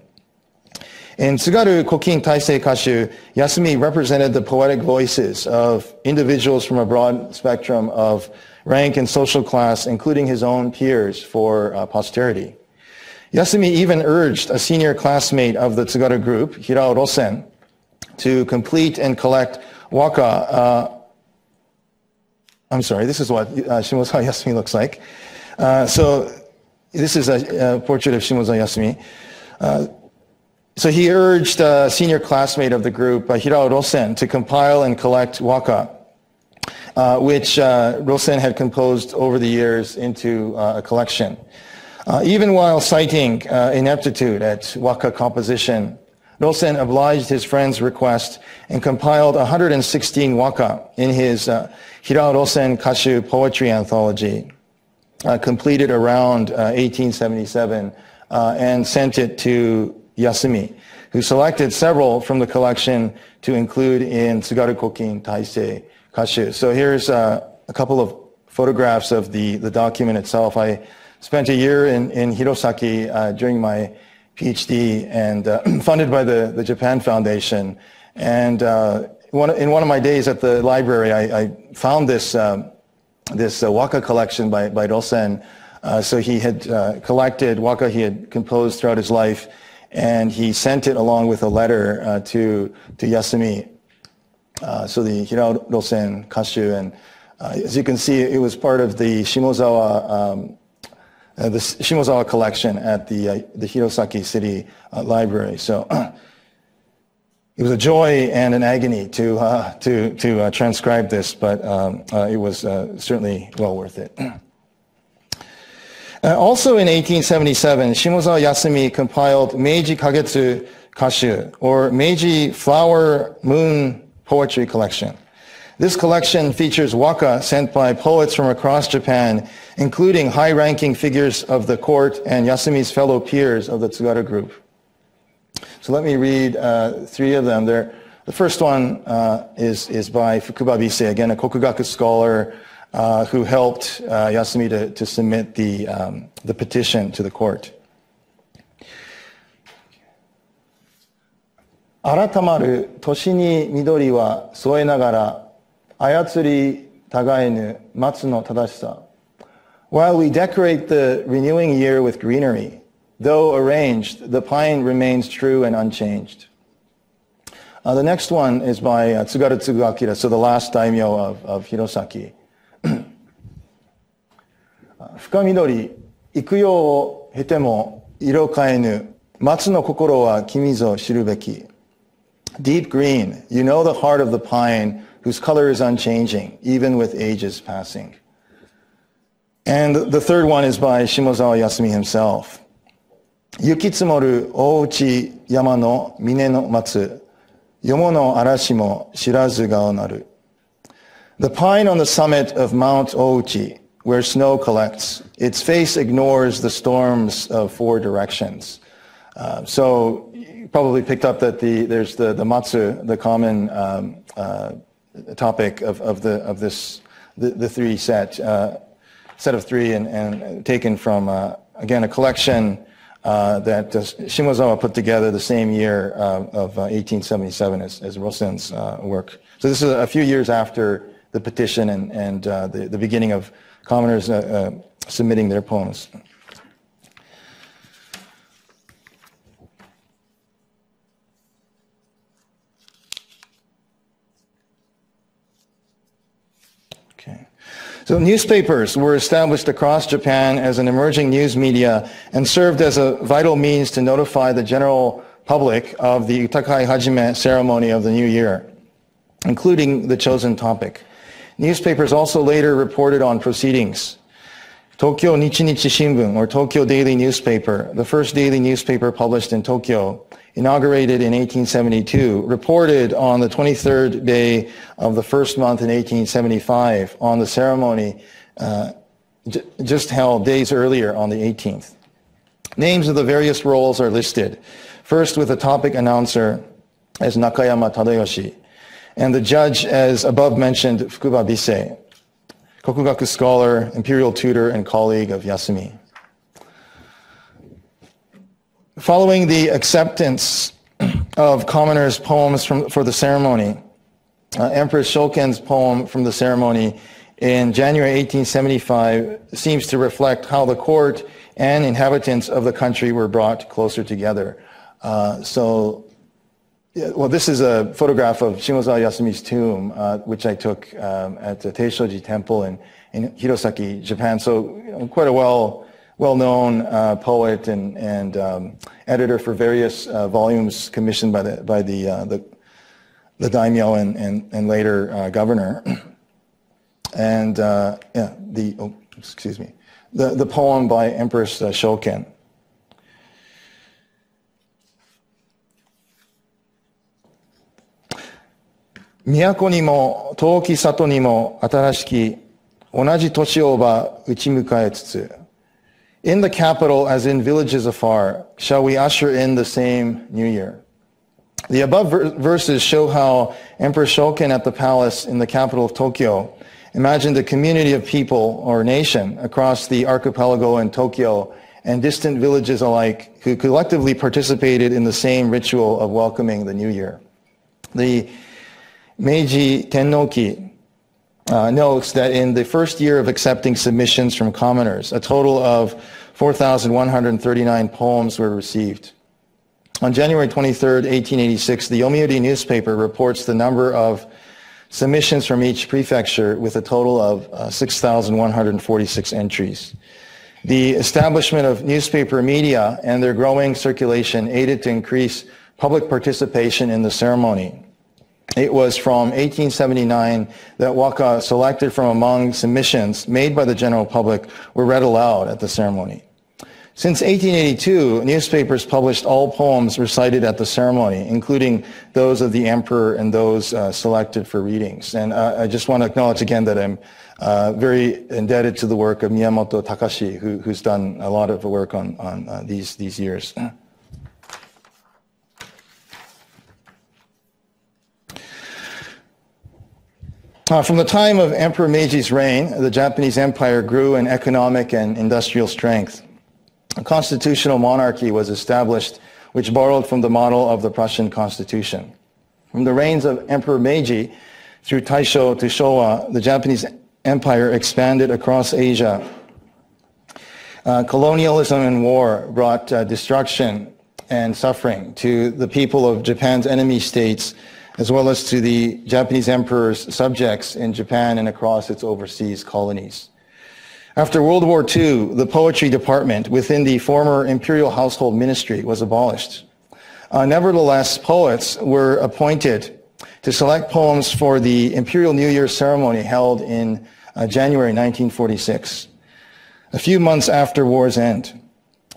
In Tsugaru Kokin Taisei Kashu, Yasumi represented the poetic voices of individuals from a broad spectrum of rank and social class, including his own peers for uh, posterity. Yasumi even urged a senior classmate of the Tsugaru group, Hirao Rosen, to complete and collect waka. Uh, I'm sorry, this is what uh, Shimozawa Yasumi looks like. Uh, so this is a, a, portrait of Shimozawa Yasumi. So he urged a senior classmate of the group, uh, Hirao Rosen, to compile and collect waka, uh, which uh, Rosen had composed over the years into uh, a collection. Uh, even while citing uh, ineptitude at waka composition, Rosen obliged his friend's request and compiled 116 waka in his Hirao Rosen Kashu poetry anthology, completed around uh, 1877, uh, and sent it to Yasumi, who selected several from the collection to include in Tsugaru Kokin Taisei Kashu. So here's uh, a couple of photographs of the, the document itself. I spent a year in, in Hirosaki uh, during my PhD and uh, funded by the, the Japan Foundation. And uh, one, in one of my days at the library, I, I found this, um, this uh, waka collection by, by Rosen. Uh, so he had collected waka he had composed throughout his life, and he sent it along with a letter uh, to, to Yasumi. so the Hirao Sen Kashu, and as you can see, it was part of the Shimozawa um, uh, the Shimozawa collection at the, uh, the Hirosaki City uh, Library. So it was a joy and an agony to, uh, to, to uh, transcribe this, but um, uh, it was certainly well worth it. also in 1877, Shimozawa Yasumi compiled Meiji Kagetsu Kashu, or Meiji Flower Moon Poetry Collection. This collection features waka sent by poets from across Japan, including high-ranking figures of the court and Yasumi's fellow peers of the Tsugaru group. So let me read uh, three of them. They're The first one uh, is, is by Fukuba Bise, again, a Kokugaku scholar uh, who helped uh, Yasumi to, to submit the, um, the petition to the court? While we decorate the renewing year with greenery, though arranged, the pine remains true and unchanged. Uh, the next one is by uh, Tsugaru Tsuguakira, so the last daimyo of, of Hirosaki. 深緑、幾葉を経ても色変えぬ、松の心は君ぞ知るべき。Deep green, you know the heart of the pine whose color is unchanging, even with ages passing. And the third one is by Shimozawa Yasumi himself. 雪積もる大内山の峰の松、よもの嵐も知らずがなる。The pine on the summit of Mount Ouchi, where snow collects, its face ignores the storms of four directions. Uh, so you probably picked up that the, there's the, the matsu, the common um, uh, topic of, of, the, of this, the, the three set, uh, set of three and, and taken from, uh, again, a collection uh, that Shimozawa put together the same year of 1877 as, as Rosen's work. So this is a few years after the petition and, and the, the beginning of commoners uh, uh, submitting their poems. So newspapers were established across Japan as an emerging news media and served as a vital means to notify the general public of the Utakai Hajime ceremony of the new year, including the chosen topic. Newspapers also later reported on proceedings. Tokyo Nichinichi Shimbun, or Tokyo Daily Newspaper, the first daily newspaper published in Tokyo, inaugurated in 1872, reported on the 23rd day of the first month in 1875 on the ceremony uh, just held days earlier on the 18th. Names of the various roles are listed. First with the topic announcer as Nakayama Tadayoshi, and the judge as above mentioned Fukuba Bise, Kokugaku scholar, imperial tutor, and colleague of Yasumi. Following the acceptance of commoners' poems from, for the ceremony, uh, Empress Shoken's poem from the ceremony in January 1875 seems to reflect how the court and inhabitants of the country were brought closer together. Uh, so, yeah, well, this is a photograph of Shimozawa Yasumi's tomb, uh, which I took um, at the Teishoji Temple in, in Hirosaki, Japan. So, you know, quite a well well-known uh, poet and, and um, editor for various uh, volumes commissioned by the, by the, uh, the, the daimyo and, and, and later uh, governor. And uh, yeah, the, oh, excuse me, the, the poem by Empress uh, 都にも遠き里にも新しき同じ年をば打ち迎えつつ In the capital, as in villages afar, shall we usher in the same new year. The above ver verses show how Emperor Shoken at the palace in the capital of Tokyo imagined a community of people or nation across the archipelago and Tokyo and distant villages alike who collectively participated in the same ritual of welcoming the new year. The Meiji Tennoki uh, notes that in the first year of accepting submissions from commoners, a total of 4,139 poems were received. On January 23, 1886, the Yomiuri newspaper reports the number of submissions from each prefecture with a total of uh, 6,146 entries. The establishment of newspaper media and their growing circulation aided to increase public participation in the ceremony. It was from 1879 that waka selected from among submissions made by the general public were read aloud at the ceremony. Since 1882, newspapers published all poems recited at the ceremony, including those of the emperor and those uh, selected for readings. And uh, I just want to acknowledge again that I'm uh, very indebted to the work of Miyamoto Takashi, who, who's done a lot of work on, on uh, these, these years. Uh, from the time of Emperor Meiji's reign, the Japanese empire grew in economic and industrial strength. A constitutional monarchy was established which borrowed from the model of the Prussian constitution. From the reigns of Emperor Meiji through Taisho to Showa, the Japanese empire expanded across Asia. Uh, colonialism and war brought uh, destruction and suffering to the people of Japan's enemy states as well as to the Japanese emperor's subjects in Japan and across its overseas colonies. After World War II, the poetry department within the former imperial household ministry was abolished. Uh, nevertheless, poets were appointed to select poems for the Imperial New Year ceremony held in uh, January 1946, a few months after war's end.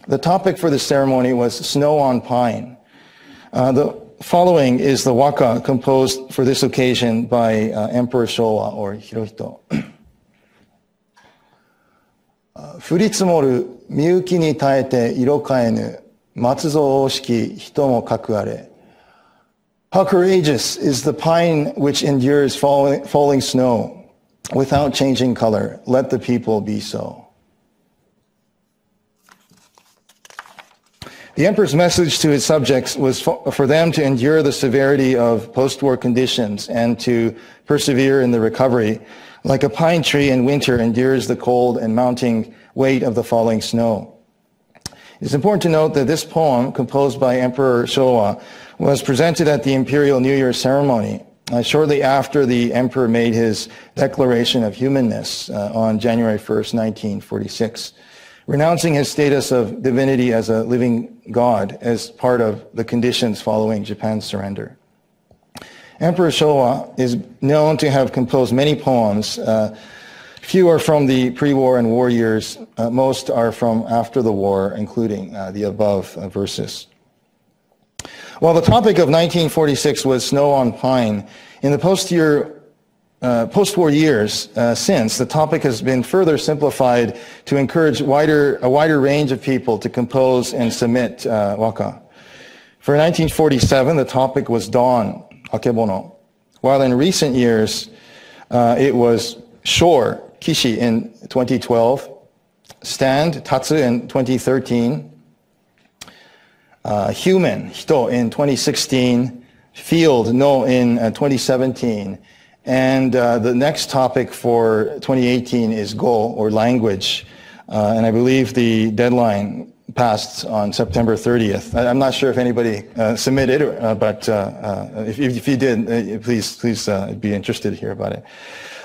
The topic for the ceremony was Snow on Pine. Uh, the following is the waka composed for this occasion by uh, Emperor Showa or Hirohito. 降り積もるみゆきに耐えて色変えぬ松蔵王式人もかくあれ How courageous is the pine which endures falling, falling snow without changing color. Let the people be so. The emperor's message to his subjects was for them to endure the severity of post-war conditions and to persevere in the recovery, like a pine tree in winter endures the cold and mounting weight of the falling snow. It's important to note that this poem, composed by Emperor Showa, was presented at the imperial New Year ceremony uh, shortly after the emperor made his declaration of humanness uh, on January 1st, 1946 renouncing his status of divinity as a living god as part of the conditions following Japan's surrender. Emperor Showa is known to have composed many poems. Uh, few are from the pre-war and war years. Uh, most are from after the war, including uh, the above uh, verses. While the topic of 1946 was snow on pine, in the post-year uh, post-war years uh, since, the topic has been further simplified to encourage wider, a wider range of people to compose and submit uh, waka. For 1947, the topic was dawn, akebono, while in recent years uh, it was shore, kishi in 2012, stand, tatsu in 2013, uh, human, hito in 2016, field, no in uh, 2017, and uh, the next topic for 2018 is Go or language. Uh, and I believe the deadline passed on September 30th. I, am not sure if anybody uh, submitted, uh, but uh, uh, if, if, you did, please please be interested to hear about it.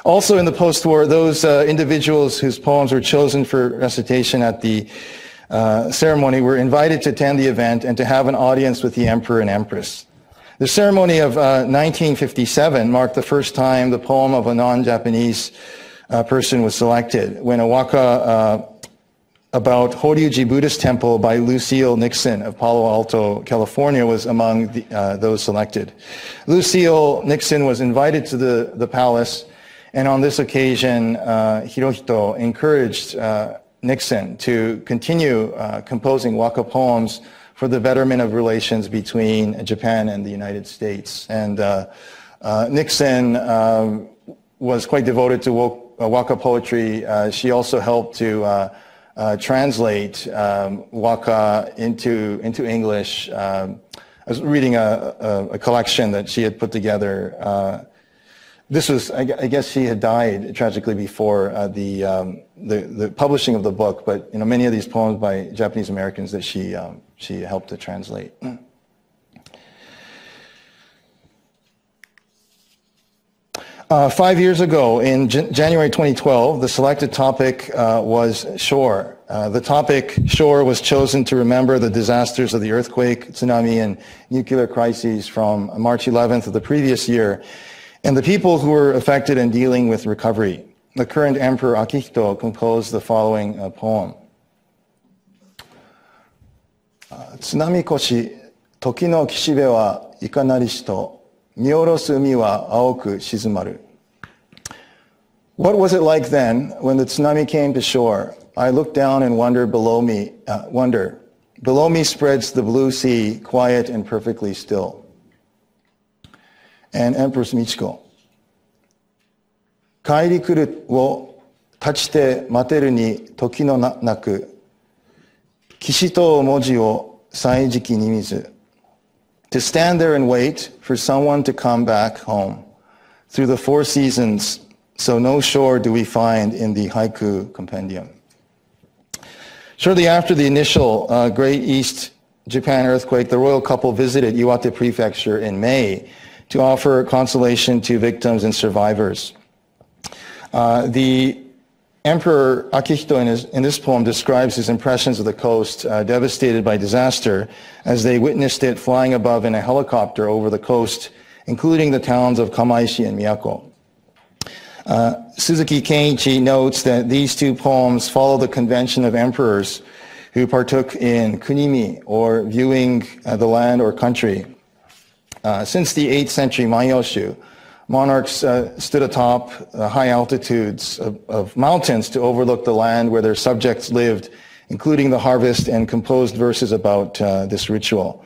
Also in the post-war, those individuals whose poems were chosen for recitation at the ceremony were invited to attend the event and to have an audience with the emperor and empress. The ceremony of uh, 1957 marked the first time the poem of a non-Japanese uh, person was selected when a waka uh, about Horyuji Buddhist Temple by Lucille Nixon of Palo Alto, California was among the, uh, those selected. Lucille Nixon was invited to the, the palace and on this occasion, uh, Hirohito encouraged uh, Nixon to continue composing waka poems for the betterment of relations between Japan and the United States. And uh, uh, Nixon um, was quite devoted to uh, Waka poetry. Uh, she also helped to uh, uh, translate um, Waka into, into English. Um, I was reading a, a, a, collection that she had put together this was, I, guess she had died tragically before uh, the, um, the, the, publishing of the book, but you know, many of these poems by Japanese Americans that she, um, she helped to translate. Uh, five years ago, in J- January 2012, the selected topic uh, was shore. Uh, the topic shore was chosen to remember the disasters of the earthquake, tsunami, and nuclear crises from March 11th of the previous year and the people who were affected in dealing with recovery. The current emperor Akihito composed the following uh, poem. Uh, tsunami koshi, toki no kishibe wa ikanarishi to, miorosu umi wa aoku shizumaru. What was it like then when the tsunami came to shore? I look down and wonder below me, uh, wonder. Below me spreads the blue sea, quiet and perfectly still and Empress Michiko. 帰り来るを立ちて待てるに時のなく、騎士と文字を歳時期に見ず。To stand there and wait for someone to come back home through the four seasons, so no shore do we find in the haiku compendium. Shortly after the initial uh, Great East Japan earthquake, the royal couple visited Iwate Prefecture in May to offer consolation to victims and survivors. Uh, the Emperor Akihito in, his, in, this poem describes his impressions of the coast uh, devastated by disaster as they witnessed it flying above in a helicopter over the coast, including the towns of Kamaishi and Miyako. Uh, Suzuki Kenichi notes that these two poems follow the convention of emperors who partook in kunimi, or viewing uh, the land or country. Uh, since the 8th century Manyoshu, monarchs uh, stood atop uh, high altitudes of, of, mountains to overlook the land where their subjects lived, including the harvest, and composed verses about uh, this ritual.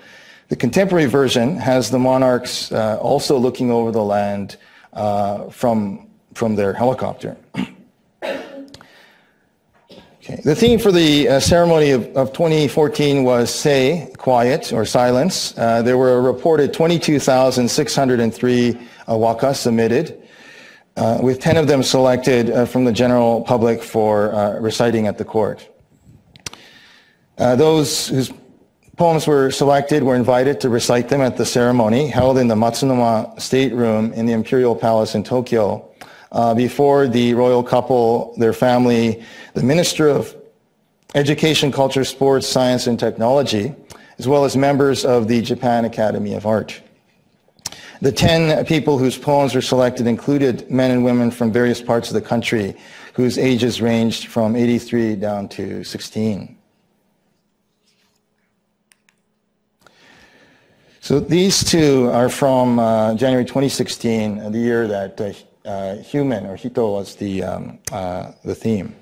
The contemporary version has the monarchs uh, also looking over the land from, from their helicopter. Okay. The theme for the uh, ceremony of, of, 2014 was say, quiet or silence. Uh, there were a reported 22,603 uh, waka submitted, uh, with 10 of them selected uh, from the general public for uh, reciting at the court. those whose poems were selected were invited to recite them at the ceremony held in the Matsunoma State Room in the Imperial Palace in Tokyo uh, before the royal couple, their family, the Minister of Education, Culture, Sports, Science, and Technology, as well as members of the Japan Academy of Art. The 10 people whose poems were selected included men and women from various parts of the country whose ages ranged from 83 down to 16. So these two are from uh, January 2016, the year that uh, human or hito was the, um, uh, the theme.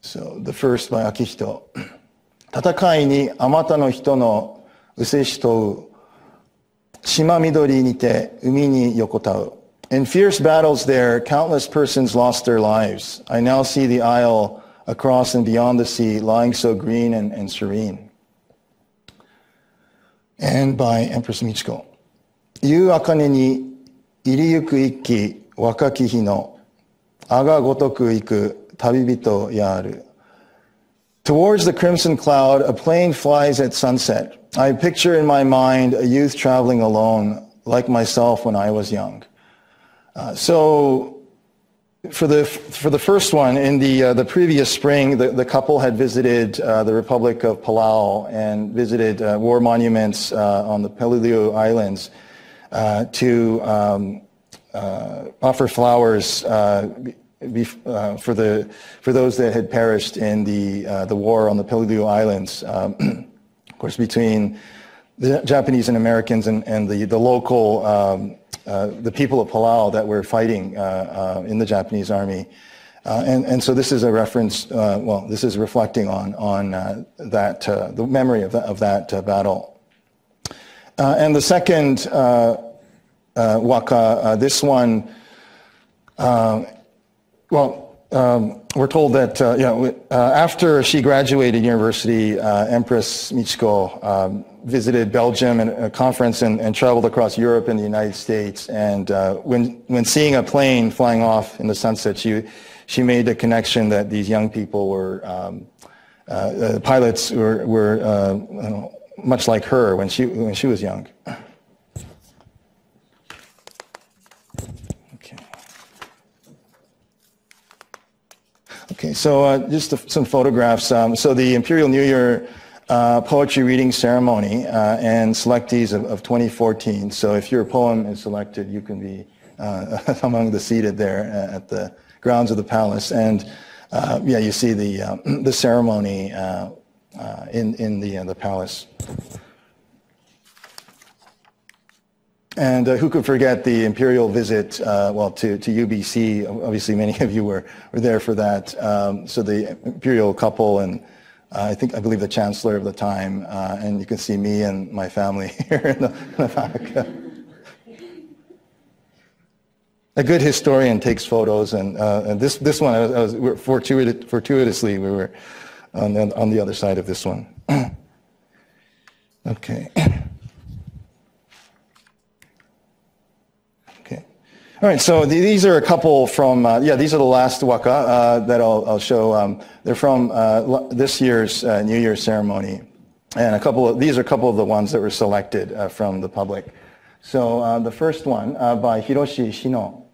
So the first by Akihito. 戦いにあまたの人のうせしとう。島緑にて海に横たう。In fierce battles there, countless persons lost their lives. I now see the isle across and beyond the sea lying so green and, and serene. And by Empress Michiko. 夕あかねに 入りゆく一気若き日のあがごとく行く旅人やある。Towards the crimson cloud, a plane flies at sunset. I picture in my mind a youth traveling alone, like myself when I was young. Uh, so, for the for the first one, in the uh, the previous spring, the, the couple had visited uh, the Republic of Palau and visited uh, war monuments uh, on the Peleliu Islands uh, to um, offer flowers uh, for the for those that had perished in the uh, the war on the Peleliu Islands, um, of course, between the Japanese and Americans and, and the the local um, uh, the people of Palau that were fighting uh, uh, in the Japanese army, uh, and and so this is a reference. well, this is reflecting on on that the memory of that, of that battle. And the second waka, this one. Well, um, we're told that uh, yeah, uh, after she graduated university, uh, Empress Michiko um, visited Belgium at a conference and, and, traveled across Europe and the United States. And uh, when when seeing a plane flying off in the sunset, she she made the connection that these young people were um, uh, uh, pilots were were much like her when she when she was young. Okay, okay so uh, just some photographs. Um, so the Imperial New Year uh, poetry reading ceremony uh, and selectees of, of, 2014. So if your poem is selected, you can be uh, among the seated there uh, at the grounds of the palace. And uh, yeah, you see the the ceremony in in the the palace. And uh, who could forget the imperial visit, uh, well, to, to UBC? Obviously, many of you were, were there for that. Um, so the imperial couple and uh, I think, I believe the chancellor of the time, uh, and you can see me and my family here in the, in the back. a good historian takes photos, and, uh, and this, this one, I was, I was fortuit- fortuitously, we were on the, on the other side of this one. okay. Okay. All right, so the, these are a couple from, uh, yeah, these are the last waka uh, that I'll, I'll show. Um, they're from uh, this year's uh, New Year's ceremony. And a couple of, these are a couple of the ones that were selected uh, from the public. So uh, the first one by Hiroshi Shino.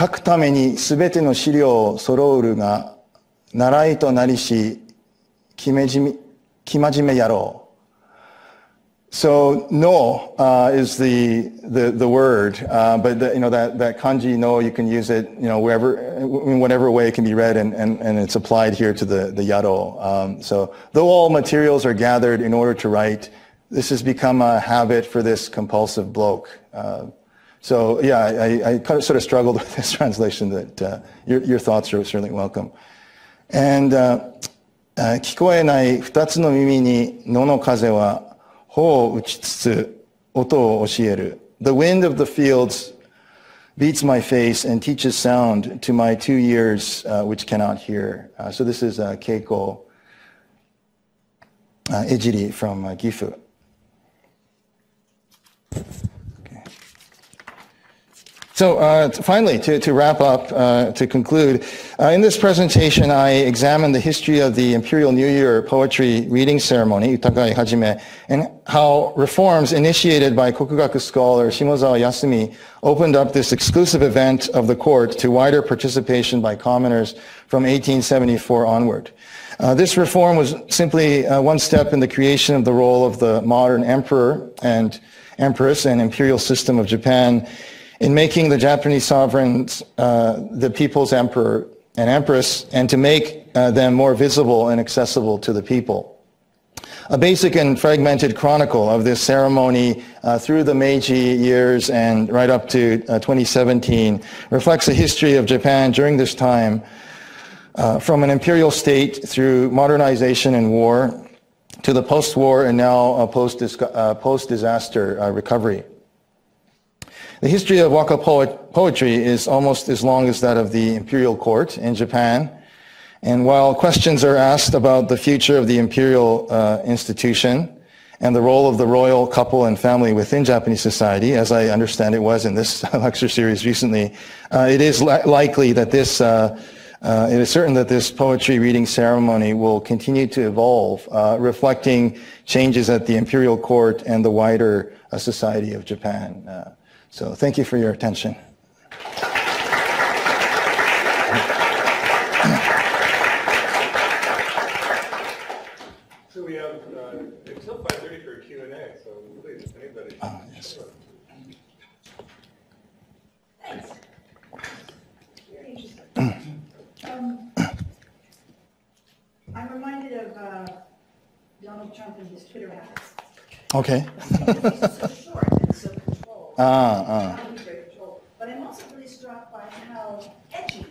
書くためにすべての資料を揃うるが、習いとなりし、きめじみ、きまじめやろう。So no uh, is the the, the word, uh, but the, you know that, that kanji no you can use it you know wherever in whatever way it can be read and, and, and it's applied here to the the yaro. Um, so though all materials are gathered in order to write, this has become a habit for this compulsive bloke. Uh, so yeah, I, I, kind of sort of struggled with this translation. That uh, your your thoughts are certainly welcome. And uh, 聞こえない二つの耳に野の風は帆を打ちつつ音を教える。The wind of the fields beats my face and teaches sound to my two ears uh, which cannot hear. Uh, so this is uh, Keiko uh, Ejiri from uh, Gifu. So uh, finally, to, to wrap up, uh, to conclude, uh, in this presentation, I examined the history of the Imperial New Year poetry reading ceremony, Utakai Hajime, and how reforms initiated by Kokugaku scholar Shimozawa Yasumi opened up this exclusive event of the court to wider participation by commoners from 1874 onward. Uh, this reform was simply uh, one step in the creation of the role of the modern emperor and empress and imperial system of Japan in making the Japanese sovereigns uh, the people's emperor and empress and to make uh, them more visible and accessible to the people. A basic and fragmented chronicle of this ceremony uh, through the Meiji years and right up to uh, 2017 reflects a history of Japan during this time uh, from an imperial state through modernization and war to the post-war and now post-disaster post recovery. The history of waka poet, poetry is almost as long as that of the imperial court in Japan. And while questions are asked about the future of the imperial uh, institution and the role of the royal couple and family within Japanese society, as I understand it was in this lecture series recently, uh, it is li- likely that this, uh, uh, it is certain that this poetry reading ceremony will continue to evolve, uh, reflecting changes at the imperial court and the wider uh, society of Japan. So thank you for your attention. So we have uh, until 5:30 for a Q&A, so please, if anybody. Uh, yes. Thanks. Very interesting. Um, I'm reminded of uh, Donald Trump and his Twitter habits. Okay. He's so short and so controlled. Ah, ah. How he's very controlled. But I'm also really struck by how edgy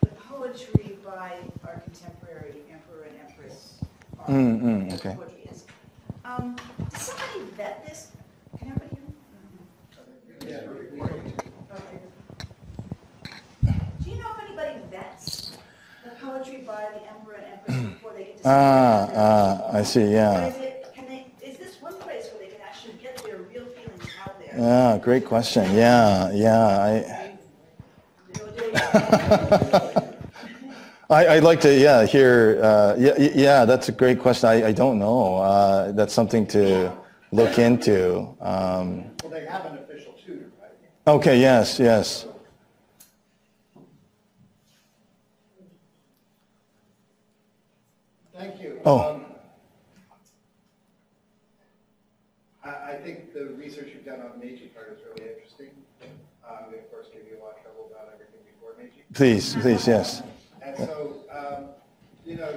the poetry by our contemporary emperor and empress are. Mm, mm, okay. Poetry is. Um, Does somebody vet this? Can everybody hear me? Okay. Do you know if anybody vets the poetry by the emperor and empress before they get to? Ah, ah, I see, yeah. is it, can they, is this one place where they can actually get their real feelings out there? Yeah, great question. Yeah, yeah. I, I, I'd like to, yeah, hear, uh, yeah, yeah, that's a great question. I, I don't know. Uh, that's something to look into. Um, Well, they have an official tutor, right? okay, yes, yes. Thank you. Oh. Um, I, I think the research you've done on Meiji part is really interesting. I'm going to, of course, give you a lot of trouble about everything before Meiji. Please, please, yes. And so, um, you know,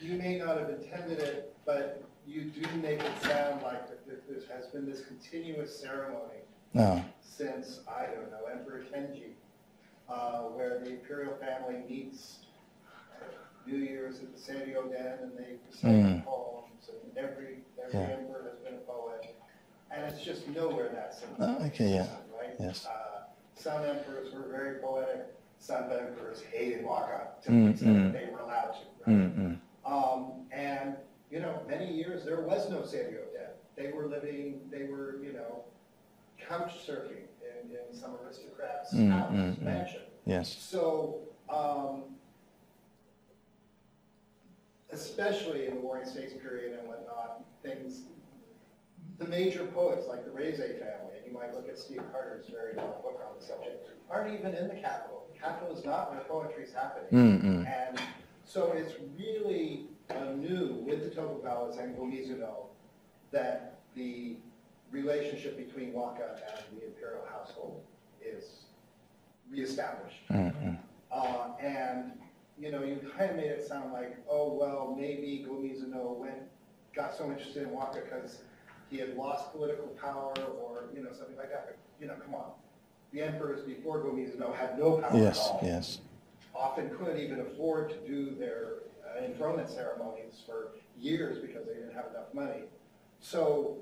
you may not have intended it, but you do make it sound like that there has been this continuous ceremony No. since, I don't know, Emperor Tenji, uh, where the imperial family meets New Year's at the Seiryoden and they recite Mm. poems and every, every Yeah. emperor has been a poet. and it's just nowhere that simple. Oh, okay, yeah. Right? Yes. Uh, Some emperors were very poetic, some emperors hated Waka to Mm, the extent mm. that they were allowed to, right? Um, and, you know, many years, there was no Serio debt. They were living, they were, you know, couch surfing in, in some aristocrat's Mm, house, mm, mm. mansion. Yes. So, um, especially in the Warring States period and whatnot, things, the major poets, like the Reizei family, and you might look at Steve Carter's very long book on the subject, aren't even in the capital. Capital is not where poetry is happening. Mm-mm. And so it's really anew with the Tokugawas and Gomizuno that the relationship between Waka and the imperial household is reestablished. Uh, and, you know, you kind of made it sound like, oh, well, maybe Gomizuno went, got so interested in Waka because he had lost political power or, you know, something like that. But, you know, come on. The emperors before Gomizuno had no power at Yes, all. yes. yes. Often couldn't even afford to do their uh, enthronement ceremonies for years because they didn't have enough money. So,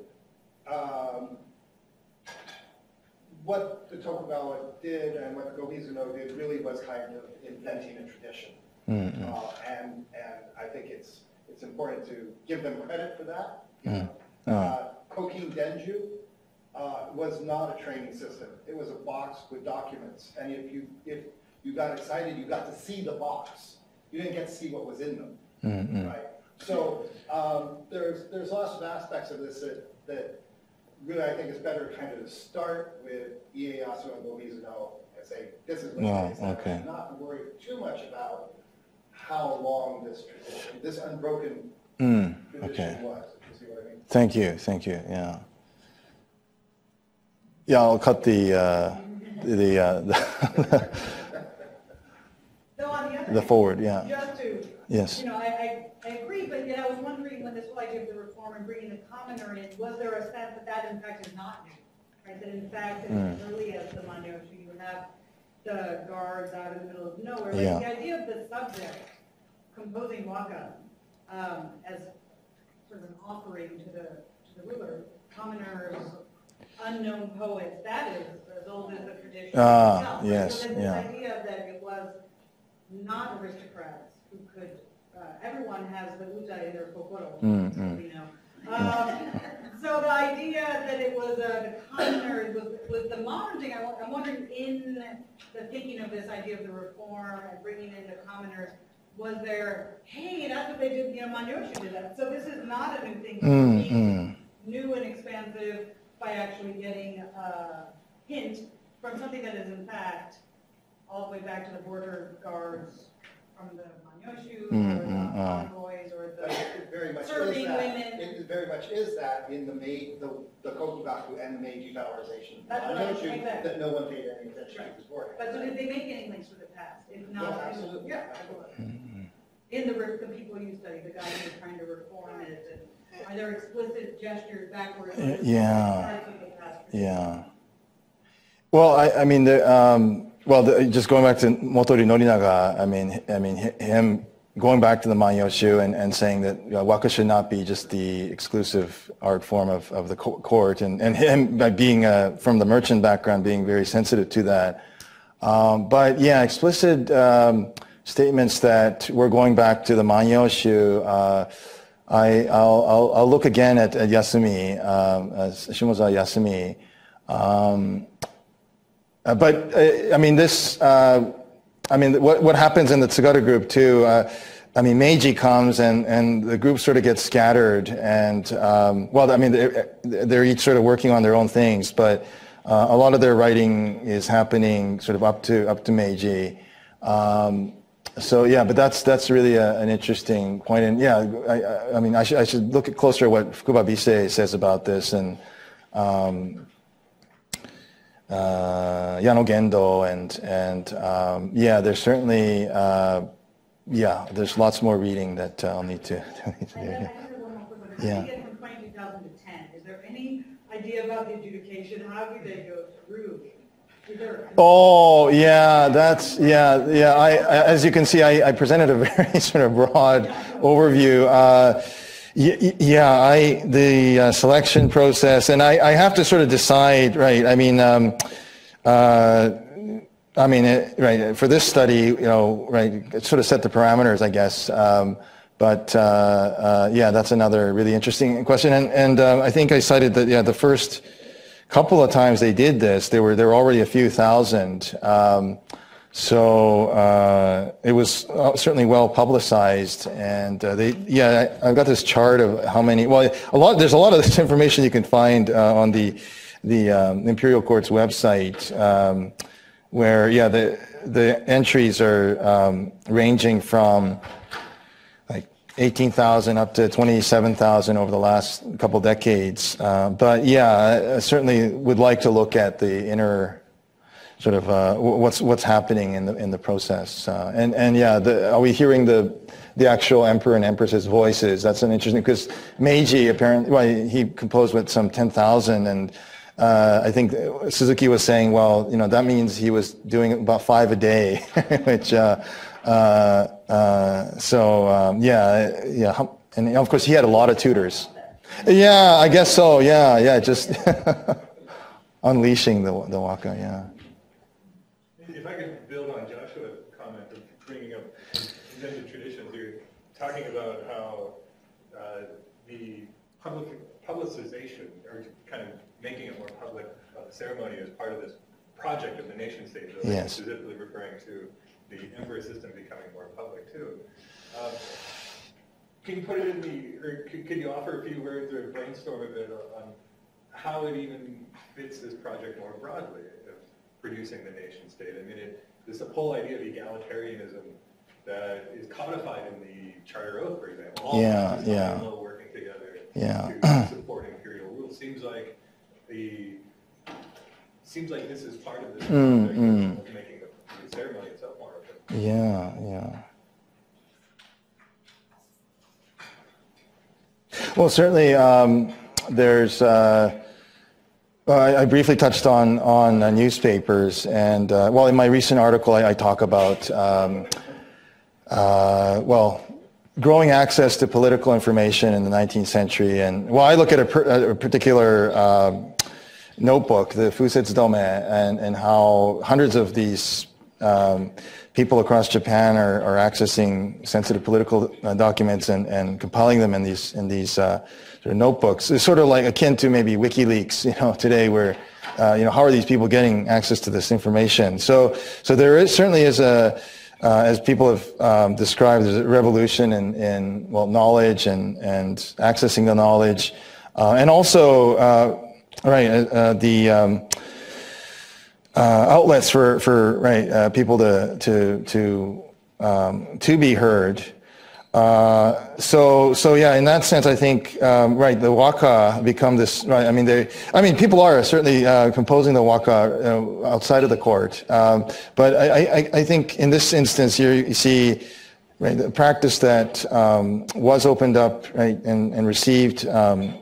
um, what the Tokugawa did and what Gomizuno did really was kind of inventing a tradition. Uh, and, and I think it's, it's important to give them credit for that. Uh, Kokin Denju uh, was not a training system. It was a box with documents. And if you, if you got excited, you got to see the box. You didn't get to see what was in them. Right? So um, there's, there's lots of aspects of this that, that really I think it's better kind of to start with Ieyasu and Gomizuno and say, this is what Wow, it is. okay. Not worry too much about how long this tradition, this unbroken Mm, okay. was, you see what I mean. Thank you, thank you, yeah. Yeah, I'll cut the, uh, the, uh, the the other the forward, yeah. Just to, Yes. you know, I, I, I agree, but yet I was wondering when this whole idea of the reform and bringing the commoner in, was there a sense that that in fact is not new? Right, that in fact, as early as the you have the guards out in the middle of nowhere. Like Yeah. the idea of the subject composing waka, um, as sort of an offering to the, to the ruler, commoners, unknown poets, that is as old as the tradition Ah, itself. yes, So then this idea that it was not aristocrats who could, uh, everyone has the uta in their kokoro, Mm, mm. we know. Um, So the idea that it was uh, the commoners was, was the modern thing, I wa- I'm wondering in the thinking of this idea of the reform and bringing in the commoners, was there, hey, that's what they did, you know, Manyoshu did that. So this is not a new thing. Mm, It's mm. New and expansive by actually getting a hint from something that is in fact all the way back to the border guards from the Manyoshu, Mm, or the mm, uh. envoys, or But the, it very much is Serving that. women. It very much is that in the Mei, the, the Kokugaku and the Meiji valorization. That's what I was Manyoshu. That no one paid any attention to before. but so did they make any links with the past? If not, No, absolutely. Yeah. In the, re- the people you study, the guys who are trying to reform it, and are there explicit gestures backwards? Yeah. Parts of the past? Yeah. Well, I, I mean, the, um, well, the, just going back to Motoori Norinaga, I mean, I mean, him going back to the Manyoshu and, and saying that you know, waka should not be just the exclusive art form of, of the court, and, and him by being uh, from the merchant background, being very sensitive to that. Um, but yeah, explicit um, statements that we're going back to the Manyoshu. Uh, I, I'll, I'll, I'll look again at, at Yasumi, um, uh, Shimoza Yasumi. Um, uh, but uh, I mean, this. Uh, I mean, what what happens in the Tsugaru group too? Uh, I mean, Meiji comes and and the group sort of gets scattered, and um, well, I mean, they're, they're each sort of working on their own things, but uh, a lot of their writing is happening sort of up to up to Meiji. Um, so yeah, but that's that's really a, an interesting point, and yeah, I, I, mean, I should I should look at closer at what Fukuba Bise says about this, and um, uh, Yano Gendo, and and um, yeah, there's certainly uh, yeah, there's lots more reading that uh, I'll need to, need to do. And then I Yeah. have one more quick one. How did Yeah. from 20, 2000 to 10? Is there any idea about the adjudication? How did they go through? Oh yeah, that's yeah yeah. I, as you can see, I, I presented a very sort of broad overview. Uh, Yeah, I the uh, selection process, and I, I have to sort of decide, right? I mean, um, uh, I mean, it, right for this study, you know, right, sort of set the parameters, I guess. Um, but uh, uh, yeah, that's another really interesting question, and and uh, I think I cited that yeah, the first couple of times they did this, there were there were already a few thousand. Um, so uh, it was uh, certainly well publicized, and uh, they, yeah, I, have got this chart of how many. Well, a lot. There's a lot of this information you can find uh, on the the um, Imperial Court's website, um, where yeah, the the entries are um, ranging from 18,000 up to 27,000 over the last couple decades. Uh, but yeah, I certainly would like to look at the inner sort of uh, what's what's happening in the in the process. Uh, and and yeah, the, are we hearing the the actual emperor and empress's voices? That's an interesting because Meiji apparently well, he composed with some ten thousand and. Uh, I think Suzuki was saying, well, you know, that means he was doing about five a day, which, uh, uh, uh, so um, yeah, yeah, and of course he had a lot of tutors. Yeah, I guess so. Yeah, yeah, just unleashing the the waka. Yeah. If I could build on Joshua's comment of bringing up extended traditions, you're talking about how uh, the public publicization or kind of making it more public of the ceremony as part of this project of the nation state, yes. specifically referring to the emperor system becoming more public too. Um, can you put it in the, or could, could, you offer a few words or brainstorm a bit on how it even fits this project more broadly of producing the nation state? I mean, it, this whole idea of egalitarianism that is codified in the Charter Oath, for example. All yeah, yeah. Working together yeah. to support imperial rule seems like the seems like this is part of this mm, mm. making the, the ceremony itself more. Yeah, yeah. Well, certainly um, there's. Uh, I, I, briefly touched on on uh, newspapers, and uh, well, in my recent article, I, I talk about um, uh, well, growing access to political information in the 19th century. And well, I look at a, per, a particular uh, notebook, the Fusetsu and, and how hundreds of these um, people across Japan are, are accessing sensitive political uh, documents and, and compiling them in these in these uh, sort of notebooks. It's sort of like akin to maybe WikiLeaks, you know, today where. Uh, you know, how are these people getting access to this information? So, so there is certainly is a uh, as people have um, described, there's a revolution in, in, well, knowledge and, and accessing the knowledge. Uh, and also, uh, right, the um, outlets for, for right, people to, to, to, um, to be heard. Uh, so, so yeah, in that sense, I think um, right the waka become this. Right, I mean, they. I mean, people are certainly uh, composing the waka outside of the court, um, but I, I, I, think in this instance, here you see right the practice that um, was opened up right and, and received um,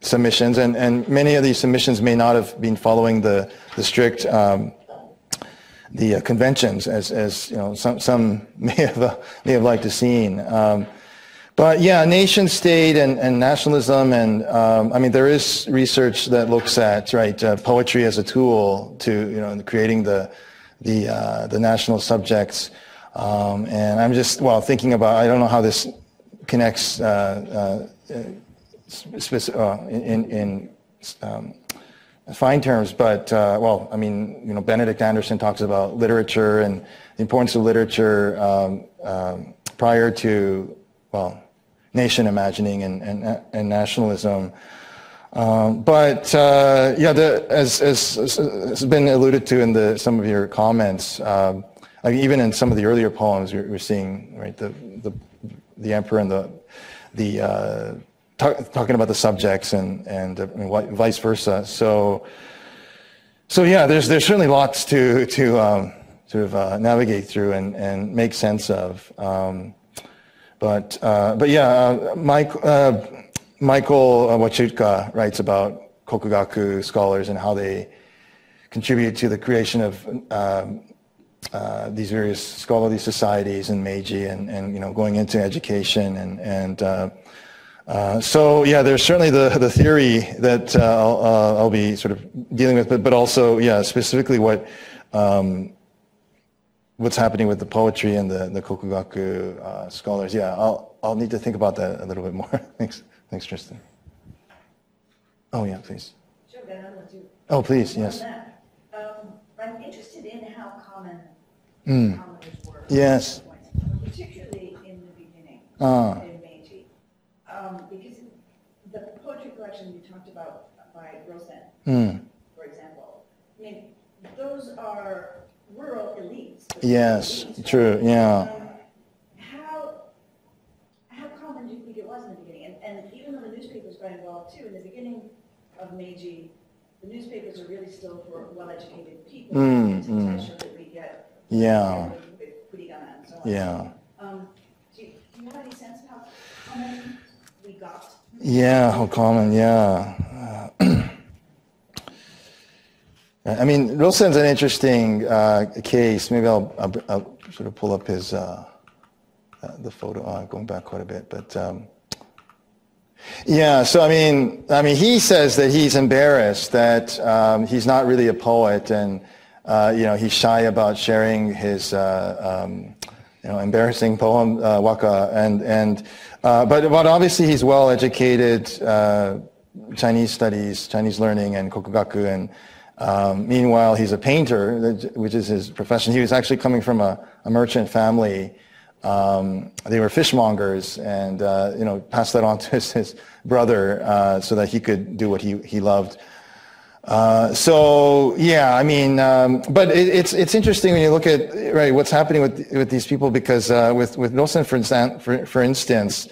submissions, and, and many of these submissions may not have been following the the strict um, the uh, conventions, as, as you know, some, some may have uh, may have liked to seen. Um, but yeah, nation state and, and nationalism, and um, I mean, there is research that looks at right uh, poetry as a tool to you know creating the the uh, the national subjects. Um, and I'm just well thinking about I don't know how this connects uh, uh, in in um, fine terms, but uh, well, I mean, you know, Benedict Anderson talks about literature and the importance of literature um, um, prior to well, nation imagining and and, and nationalism. Um, but uh, yeah, the, as, as, as, has been alluded to in the, some of your comments, um, I mean, even in some of the earlier poems, we're, we're seeing right the, the the emperor and the the uh, talk, talking about the subjects and and, uh, and vice versa. So so yeah, there's there's certainly lots to to um, sort of uh, navigate through and and make sense of. Um, but uh, but yeah, uh, Mike, uh, Michael Wachutka writes about kokugaku scholars and how they contribute to the creation of um, uh, these various scholarly societies in Meiji and, and you know going into education and and uh, Uh, so yeah, there's certainly the the theory that uh, I'll, uh, I'll be sort of dealing with, but but also yeah, specifically what um, what's happening with the poetry and the the kokugaku uh, scholars. Yeah, I'll I'll need to think about that a little bit more. thanks, thanks, Tristan. Oh yeah, please. Sure, then I'll let. Oh please, yes. Um, I'm interested in how common Mm. commoners were. Yes. Particularly in the beginning, Ah. in Meiji. Um, because the poetry collection you talked about by Rosen, Mm. for example, I mean, those are rural elites. Yes, Elites, right? true. Yeah. Um, How, how common do you think it was in the beginning? And, and even though the newspapers got involved too, in the beginning of Meiji, the newspapers are really still for well-educated people. Mm, to mm. sure that we get. Yeah. furigana and so on. Yeah. Um, do you, do you have any sense of how many we got? Yeah, how common, yeah. Uh, I mean, Rosen's an interesting uh, case. Maybe I'll, I'll, I'll sort of pull up his, uh, uh, the photo, uh, going back quite a bit. But um, yeah, so I mean, I mean, he says that he's embarrassed that um, he's not really a poet and, uh, you know, he's shy about sharing his, um, you know, embarrassing poem, waka. And, and, uh, but, but obviously he's well educated, uh, Chinese studies, Chinese learning and kokugaku. And um, meanwhile, he's a painter, which is his profession. He was actually coming from a, a merchant family. Um, they were fishmongers and, uh, you know, passed that on to his, his brother uh, so that he could do what he, he loved. Uh, so yeah, I mean, um, but it, it's it's interesting when you look at right what's happening with with these people because uh, with with Rosen for instance, for, for instance,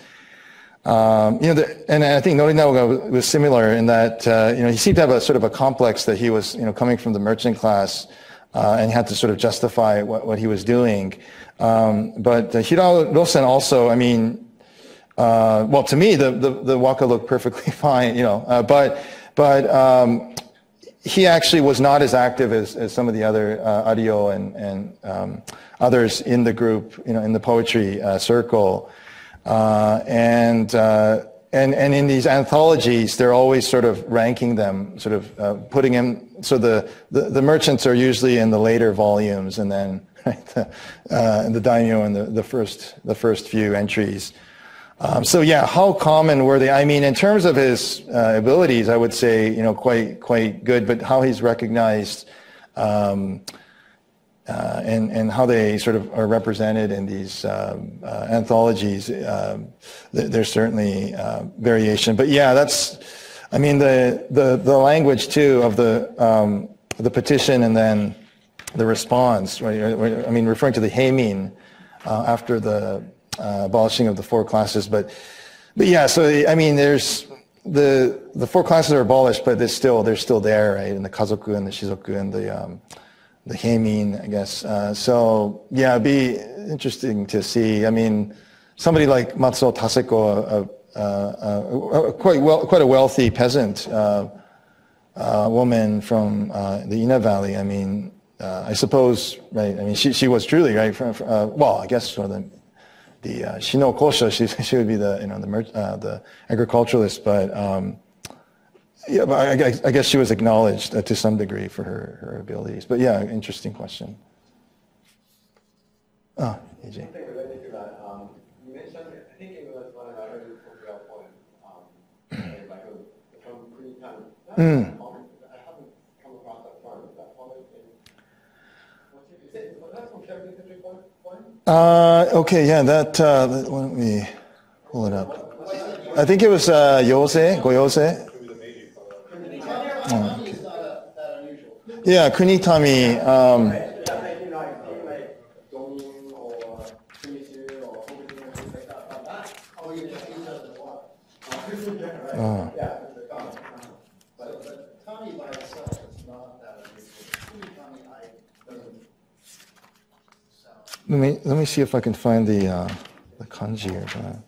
um, you know, the, and I think Norinaga was similar in that uh, you know he seemed to have a sort of a complex that he was you know coming from the merchant class uh, and had to sort of justify what, what he was doing. Um, but uh, Hirao Rosen also, I mean, uh, well, to me, the, the, the waka looked perfectly fine, you know, but, but um, he actually was not as active as, as some of the other uh, Ario and, and um, others in the group, you know, in the poetry uh, circle. Uh, and, uh, and, and in these anthologies, they're always sort of ranking them, sort of uh, putting him, so the, the, the merchants are usually in the later volumes and then right, the, uh, the daimyo in the, the, first, the first few entries. Um, so yeah, how common were they? I mean, in terms of his uh, abilities, I would say you know quite quite good. But how he's recognized um, uh, and and how they sort of are represented in these um, uh, anthologies, um, th- there's certainly uh, variation. But yeah, that's I mean the the the language too of the um, the petition and then the response. Right? I mean, referring to the heimin uh, after the uh, abolishing of the four classes. But, but yeah, so I mean, there's the the four classes are abolished, but they're still they're still there, right? And the kazoku and the shizoku and the um, the heimin, I guess. Uh, so yeah, it'd be interesting to see. I mean, somebody like Matsuo Taseko, a, a, a, quite well, quite a wealthy peasant uh, woman from uh, the Ina Valley. I mean, uh, I suppose, right? I mean, she she was truly right. From, uh, well, I guess for the the uh, Shino Kosha, she she would be the you know the uh, the agriculturalist, but um, yeah, but I, I, guess she was acknowledged uh, to some degree for her her abilities. But yeah, interesting question. Oh, AJ. Something related to that, um, you mentioned, I think it was one of our early Kokugawa poems, um, like a, from Kunitami. That's Mm. a poem, I haven't come across that poem, is that poem in, what's it, is it, was that from Sherry Century poem? poem? Uh, okay, yeah, that uh, let- we pull it up? I think it was uh, Yose, Goyose. Oh, okay. Yeah, Kunitami. Um, Yeah, like, you know, I feel like Donin or Shimizu or Hokuto and things like that, but that, Oh, you just use that as a lot. Oh. yeah, it's a common, uh, But, but tami by itself is not that unusual. tami, I, doesn't sound. Let me let me see if I can find the uh, the kanji or that.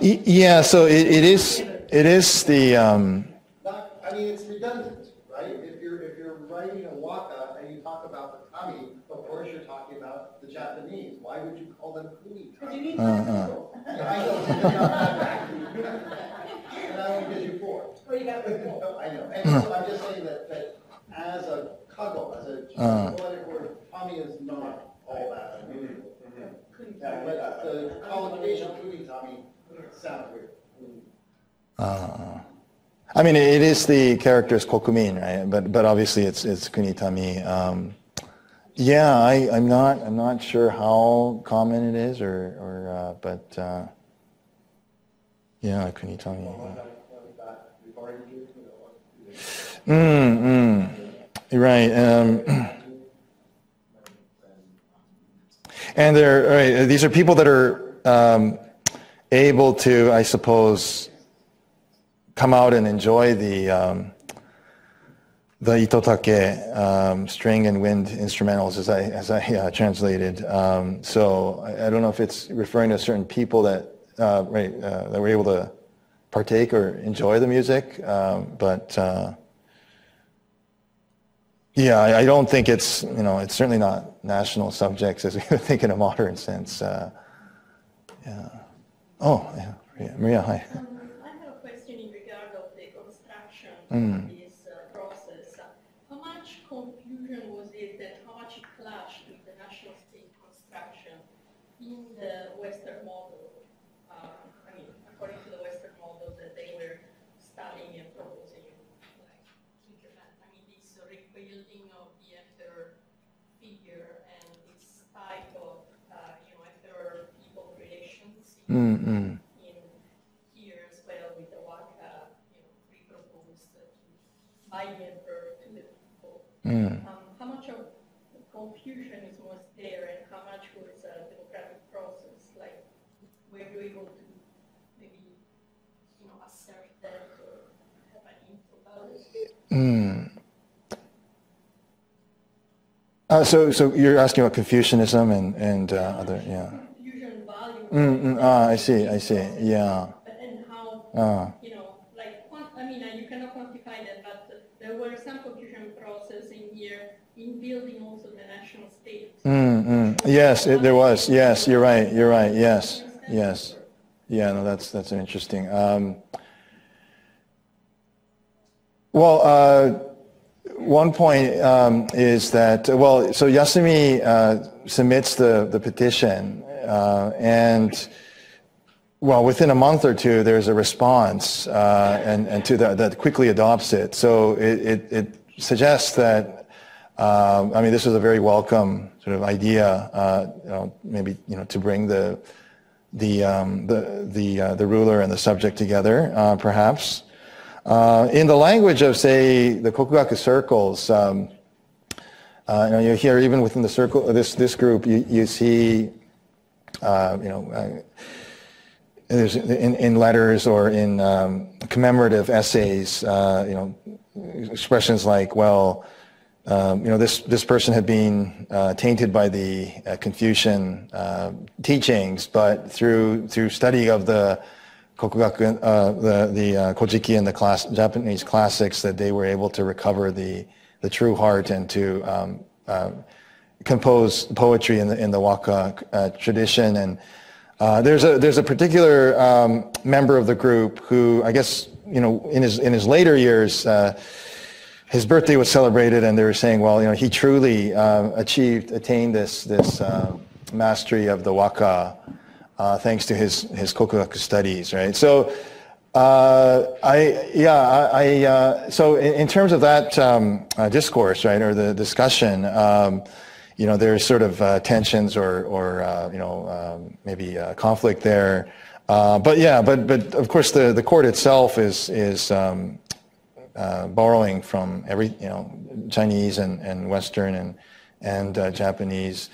Y- Yeah, so it, it is it is the um, Not, I mean, it's redundant, right? If you're, if you're writing a waka and you talk about the kami, of course you're talking about the Japanese. Why would you call them kuni Because you tami. need time to I know, it's not that And I only gives you four. Or you got. I know, and so I'm just saying that, that as a kago, as a Uh. poetic word, tami is not all that unusual. Couldn't Yeah, but the collocation kuni tami sounds weird. Uh, I mean, it is the character's kokumin, right? But but obviously it's it's kunitami. Um, yeah, I I'm not I'm not sure how common it is, or or uh, but uh, yeah, kunitami. Mm, mm. Right. Um, and they're right, these are people that are um, able to, I suppose, come out and enjoy the um, the itotake um, string and wind instrumentals, as I as I uh, translated. Um, so I, I don't know if it's referring to certain people that uh, right uh, that were able to partake or enjoy the music, um, but. Yeah, I, I don't think it's, you know, it's certainly not national subjects as we would think in a modern sense. Uh, yeah. Oh, yeah, Maria, Maria, hi. Um, I have a question in regard of the construction Mm. of this uh, process. How much confusion was it and how much it clashed with the national state construction in the Western model? Uh, I mean, according to the Western model that they were studying and proposing, like in Japan. I mean, this rebuilding of the emperor figure and this type of, uh, you know, emperor-people people. Mm. Um, how much of the confusion is was there and how much was a democratic process? Like, were you able to maybe, you know, assert that or have an info about it? Mm. Uh, so, so you're asking about Confucianism and, and uh, other, yeah. Mm, mm, ah, I see, I see, yeah. But then how, Ah. you know, like, I mean, uh, you cannot quantify that, but there were some confusion process in here in building also the national state. Mm, mm. Yes, it, there was. Yes, you're right. You're right. Yes, yes. Yeah, no, that's that's interesting. Um, well, uh, one point um, is that well, so Yasumi uh, submits the the petition, uh, and well, within a month or two, there's a response, uh, and and to that that quickly adopts it. So it it, it suggests that um, I mean this was a very welcome sort of idea, uh, you know, maybe you know to bring the the um, the the uh, the ruler and the subject together, uh, perhaps. Uh, in the language of, say, the Kokugaku circles, um, uh, you know, you hear even within the circle, this this group, you, you see, uh, you know, uh, in, in letters or in um, commemorative essays, uh, you know, expressions like, well, um, you know, this this person had been uh, tainted by the uh, Confucian uh, teachings, but through through study of the Kokugaku, the the Kojiki and the class, Japanese classics, that they were able to recover the the true heart and to um, compose poetry in the in the Waka uh, tradition. And uh, there's a there's a particular um, member of the group who I guess you know in his in his later years. Uh, his birthday was celebrated, and they were saying, well, you know, he truly uh, achieved, attained this this uh, mastery of the waka, uh, thanks to his his kokugaku studies, right? So, uh, I yeah, I, I uh, so in, in terms of that um, uh, discourse, right, or the discussion. Um, you know, there's sort of uh, tensions or, or uh, you know, um, maybe uh, conflict there. Uh, but yeah, but but of course the, the court itself is is um, uh, borrowing from every you know Chinese and, and Western and and uh, Japanese.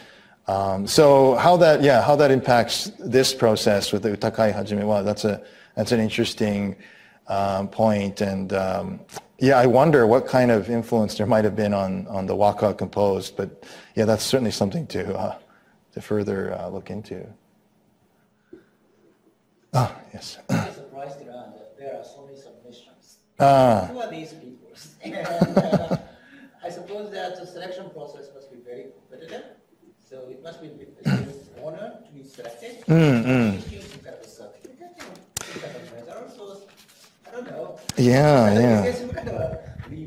Um, so how that yeah how that impacts this process with the Utakai Hajime wa that's a that's an interesting um, point and um, yeah I wonder what kind of influence there might have been on on the waka composed but yeah that's certainly something to uh, to further uh, look into. Ah yes. I'm surprised that there are so many submissions. Ah. Who are these people? and, uh, I suppose that the selection process must be very competitive. So it must be an honor to be selected. Mm, mm. Give you some kind of a certificate, you know, some kind of medal, so I don't know. Yeah, I yeah. guess some kind of a reward for. To be-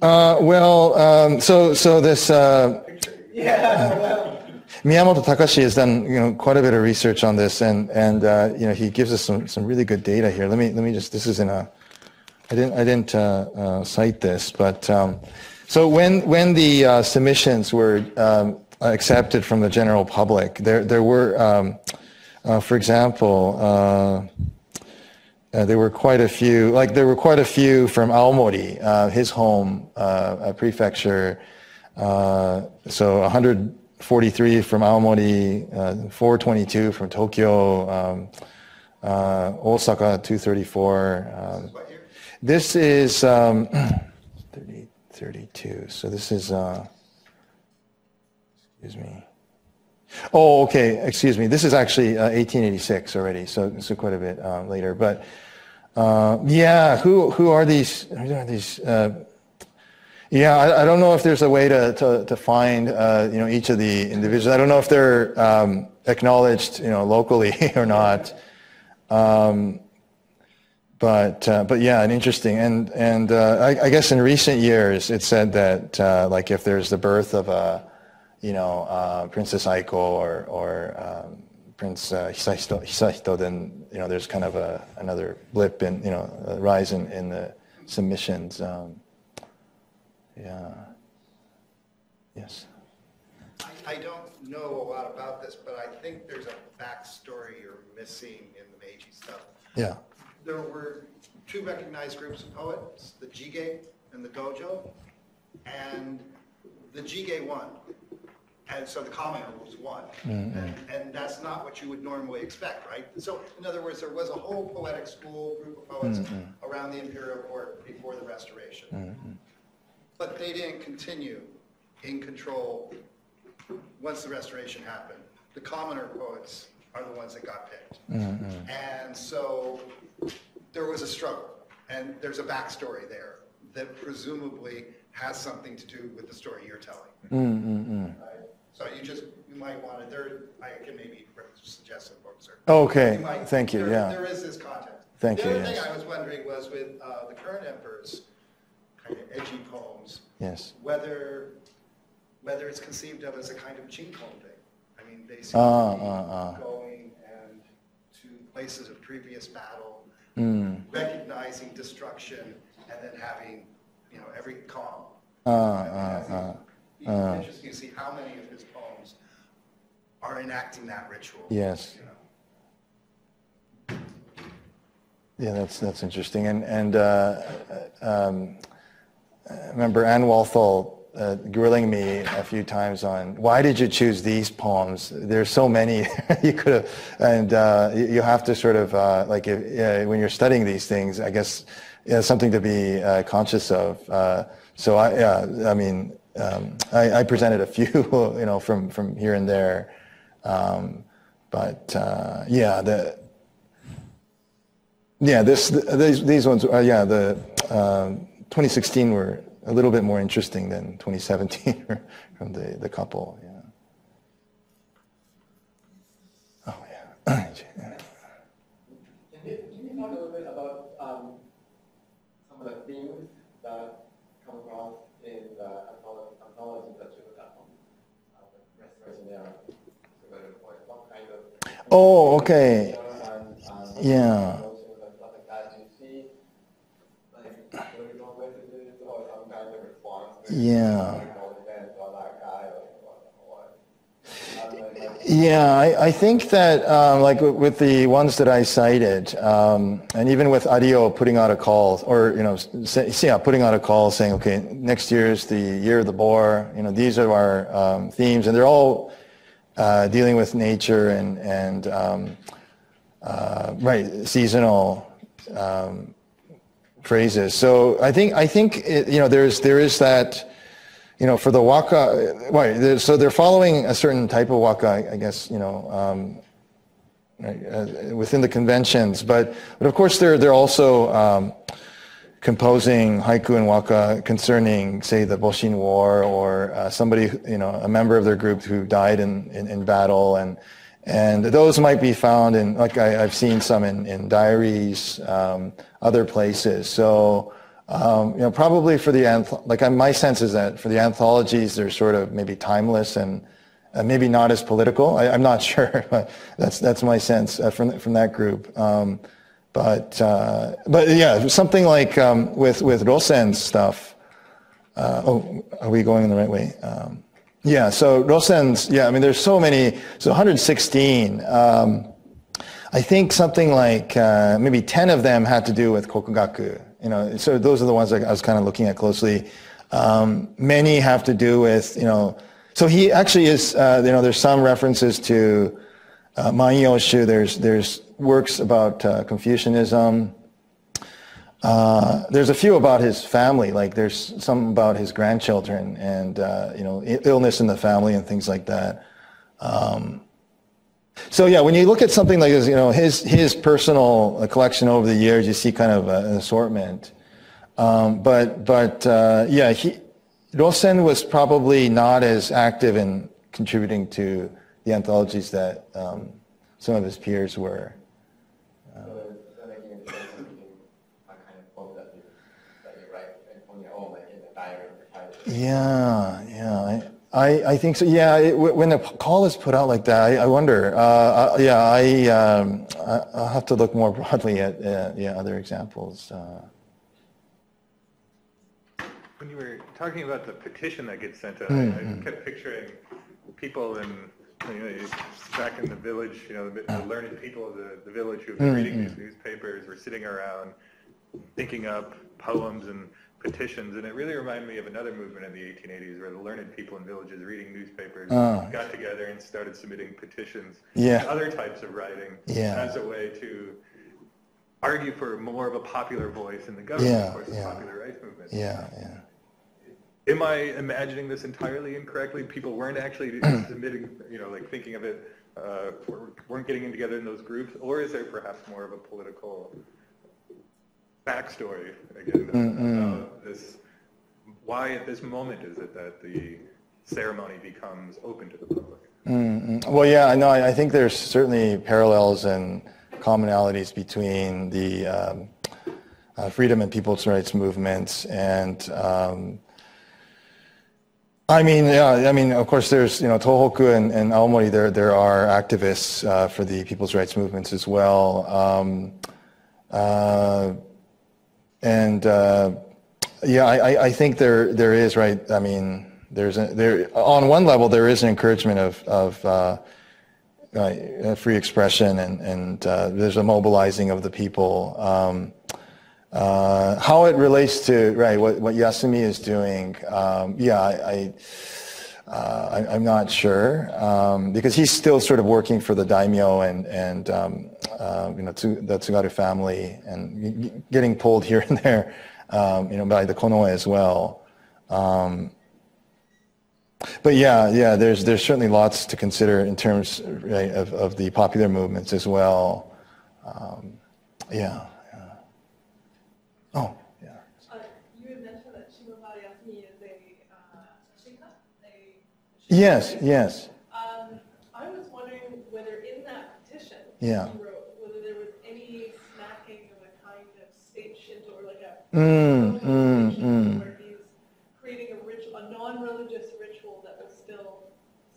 Uh, well, um, so so this uh, Yeah, well, Miyamoto Takashi has done you know quite a bit of research on this, and and uh, you know he gives us some some really good data here. Let me let me just this is in a I didn't I didn't uh, uh, cite this, but um, so when when the uh, submissions were um, accepted from the general public, there there were um, uh, for example. Uh, there were quite a few, like there were quite a few from Aomori, uh, his home uh, prefecture. Uh, so 143 from Aomori, uh, 422 from Tokyo, um, Osaka 234. Um, this is um, 30, 32. So this is, excuse me. Oh, okay. Excuse me. This is actually uh, 1886 already, so so quite a bit uh, later. But uh, yeah, who who are these? Who are these? Uh, yeah, I, I don't know if there's a way to to, to find uh, you know each of the individuals. I don't know if they're um, acknowledged you know locally or not. Um, but uh, but yeah, and interesting. And and uh, I, I guess in recent years, it said that uh, like if there's the birth of a you know, uh, Princess Aiko or, or um, Prince uh, Hisahito, Hisahito, then, you know, there's kind of a, another blip in, you know, a rise in, in the submissions. Um, yeah. Yes. I, I don't know a lot about this, but I think there's a backstory you're missing in the Meiji stuff. Yeah. There were two recognized groups of poets, the Jige and the Dojo, and the Jige won. And so the commenter was one. Mm-hmm. And, and that's not what you would normally expect, right? So in other words, there was a whole poetic school, group of poets mm-hmm. around the imperial court before the restoration. Mm-hmm. But they didn't continue in control once the restoration happened. The commoner poets are the ones that got picked. And so there was a struggle, and there's a backstory there that presumably has something to do with the story you're telling. Right? So you just, you might want to, there, I can maybe suggest some books or. Okay, might- thank you, there- yeah. There is this context. Thank you, The other thing. I was wondering was with uh, the current emperor's kind of edgy poems, Yes. whether, whether it's conceived of as a kind of chinkon thing. I mean, they seem Ah, to be ah, ah. going and to places of previous battle, Mm. recognizing destruction, and then having, you know, every calm. Ah, ah, ah. Interesting to see how many of his poems are enacting that ritual. Yes. you know. Yeah, that's that's interesting. And and uh, um, I remember Anne Walthall uh, grilling me a few times on why did you choose these poems? There's so many you could have, and uh, you you have to sort of uh, like if, uh, when you're studying these things, I guess yeah, something to be uh, conscious of. Uh, so I yeah, I mean I, I presented a few you know from here and there, um, but uh, yeah the. Yeah, this, these, these ones, uh, yeah, the um, 2016 were a little bit more interesting than 2017 from the, the couple, yeah. Oh, yeah. Can you, can you talk a little bit about um, some of the themes that come across in the anthology, anthology that you look at from uh, the restoration era? So what, what kind of Oh, okay. and, and Yeah. emotions and stuff like that do you see? Like political messages or some kind of response? to Yeah. political events or that guy or what? what? How okay. Yeah. like, Yeah, I, I think that um, like with, with the ones that I cited, um, and even with Ario putting out a call, or you know, say, yeah, putting out a call saying, okay, next year is the year of the boar. You know, these are our um, themes, and they're all uh, dealing with nature and and um, uh, right seasonal um, phrases. So I think I think it, you know there's there is that you know, for the waka, right, so they're following a certain type of waka, I- guess, you know, um, right, uh, within the conventions. But, but of course, they're, they're also um, composing haiku and waka concerning, say, the Boshin War or uh, somebody, you know, a member of their group who died in, in, in battle. And, and those might be found in, like I, have seen some in, in diaries, um, other places. So, um, you know, probably for the, anth- like my sense is that for the anthologies, they're sort of maybe timeless and uh, maybe not as political. I, am not sure, but that's that's my sense uh, from from that group. Um, but uh, but yeah, something like um, with with Rosen stuff. Uh, oh, are we going in the right way? Um, yeah. So Rosen's. Yeah. I mean, there's so many. So 116. Um, I think something like uh, maybe 10 of them had to do with kokugaku. You know, so those are the ones I was kind of looking at closely. Um, many have to do with you know so he actually is, uh, you know, there's some references to uh, Manyoshu. There's, there's works about uh, Confucianism. Uh, there's a few about his family, like there's some about his grandchildren and, uh, you know, illness in the family and things like that. Um, so yeah, when you look at something like this, you know, his, his personal uh, collection over the years, you see kind of an assortment. Um, but, but, uh, yeah, he, Rosen was probably not as active in contributing to the anthologies that um, some of his peers were. Yeah, yeah, I, I, I think so. Yeah, it, when the call is put out like that, I, I wonder. Uh, uh, yeah, I, um, I, will have to look more broadly at uh, yeah other examples. Uh, when you were talking about the petition that gets sent out, mm-hmm. I kept picturing people in you know, back in the village, you know, the, the learned people of the, the village who've been mm-hmm. reading these newspapers were sitting around thinking up poems and petitions, and it really reminded me of another movement in the 1880s where the learned people in villages reading newspapers oh. got together and started submitting petitions yeah. other types of writing yeah. as a way to argue for more of a popular voice in the government, yeah, of course, yeah. the popular rights movement. Yeah, yeah am I imagining this entirely incorrectly? People weren't actually submitting, you know, like thinking of it, uh, weren't getting in together in those groups, or is there perhaps more of a political backstory again mm-hmm. this? Why at this moment is it that the ceremony becomes open to the public? Mm-hmm. Well, yeah, I know. I think there's certainly parallels and commonalities between the um, uh, freedom and people's rights movements and um, I mean, yeah, I mean, of course, there's, you know, Tohoku and, and Aomori, there, there are activists uh, for the people's rights movements as well. Um, uh, and uh, yeah, I, I think there, there is, right, I mean, there's a, there, on one level, there is an encouragement of, of uh, uh, free expression and, and uh, there's a mobilizing of the people. Um, uh, how it relates to right what, what Yasumi is doing, um, yeah, I, I, uh, I am not sure um, because he's still sort of working for the daimyo and and um, uh, you know the Tsugaru family and getting pulled here and there, um, you know, by the Konoe as well. Um, but yeah, yeah, there's there's certainly lots to consider in terms right, of of the popular movements as well. Um, yeah. Oh, yeah. Uh, you mentioned that Shimabara Yasumi is a uh, shika, a Yes, yes. Um, I was wondering whether in that petition yeah. you wrote, whether there was any smacking of a kind of state Shinto or like a mm, mm, mm. where he's creating a ritual, a non-religious ritual that was still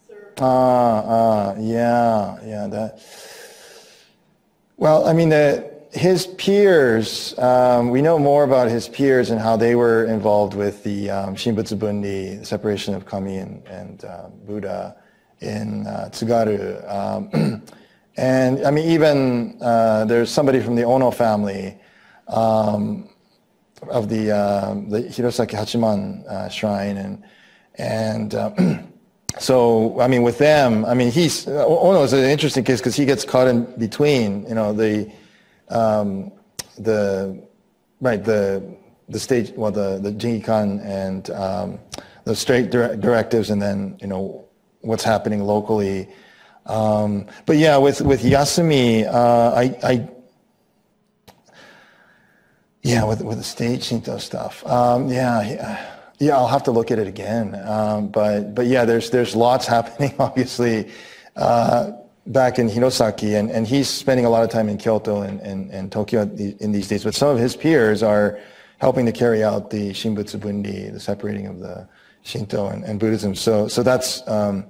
serve. Ah, uh, uh, yeah, yeah, that. Well, I mean, the his peers, um, we know more about his peers and how they were involved with the um, Shinbutsu the separation of Kami and, and uh, Buddha in uh, Tsugaru. Um, and I mean, even uh, there's somebody from the Ono family um, of the, uh, the Hirosaki Hachiman uh, shrine. And, and uh, so, I mean, with them, I mean, he's, Ono is an interesting case because he gets caught in between, you know, the, um, the right the the stage well the the Jingikan and um, the state directives and then you know what's happening locally. Um, but yeah, with with Yasumi, uh, I, I Yeah, with, with the state Shinto stuff. Um, yeah, yeah, yeah, I'll have to look at it again. Um, but, but yeah, there's, there's lots happening, obviously, uh, back in Hirosaki, and, and he's spending a lot of time in Kyoto and, and, and Tokyo in these days. But some of his peers are helping to carry out the Shinbutsu Bunri, the separating of the Shinto and, and Buddhism. So, so that's um,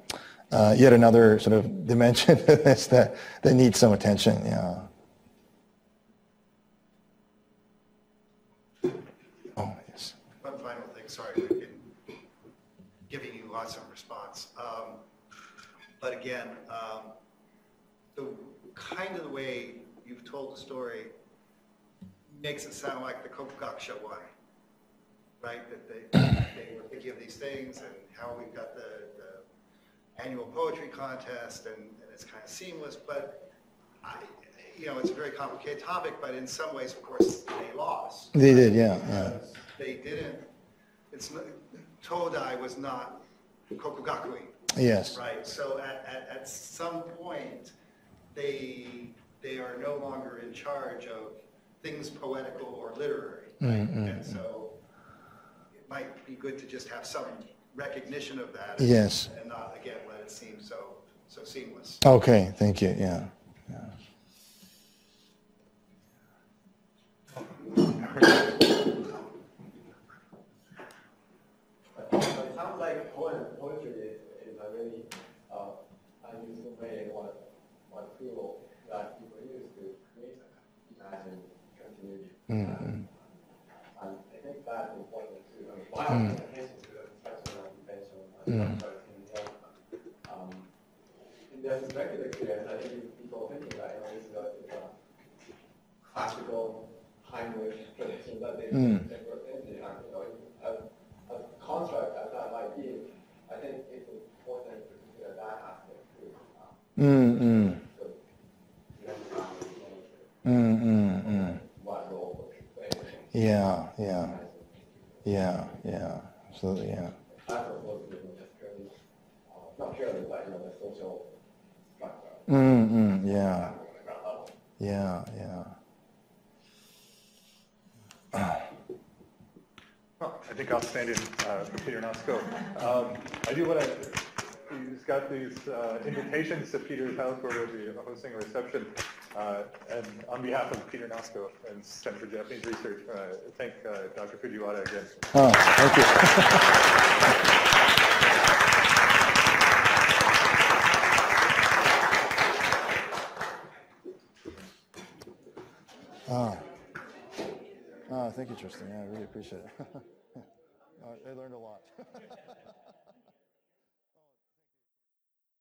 uh, yet another sort of dimension that, that needs some attention. Yeah. Oh, yes. One final thing, sorry, we've been giving you lots of response. Um, But again, kind of the way you've told the story makes it sound like the Kokugakusha won, right? That they, they were thinking of these things and how we've got the, the annual poetry contest and, and it's kind of seamless, but I, you know, it's a very complicated topic, but in some ways, of course, they lost. They did, yeah. yeah. They didn't, it's, not- Todai was not Kokugakuin, Yes. right? So at, at, at some point, they, they are no longer in charge of things poetical or literary. right? And mm. so it might be good to just have some recognition of that. and- Yes. And not, again, let it seem so, so seamless. Okay, thank you. Yeah. But it sounds like poetry is, is a really, uh, unusual way or, or tool that people use to create, imagine continuity. Mm-hmm. And I think that's important too. I mean, why discussion of in I think people thinking that, is it's a classical tradition that they, Mm. you know, that might be, I think it's important to consider that aspect Mm-mm. so, you know, um, Mm-mm-mm. what role it plays. Yeah, yeah, yeah, yeah. Absolutely, yeah. Mm-mm. Yeah, yeah, yeah. Well, I think I'll stand in uh, for Peter Nosco. Um, I do want to, he's got these uh, invitations to Peter's house where we'll be hosting a reception. Uh, And on behalf of Peter Nosco and Center for Japanese Research, uh, thank uh, Dr. Fujiwara again. Oh, thank you. Oh. Oh, thank you, Tristan. Yeah, I really appreciate it. Uh, I learned a lot.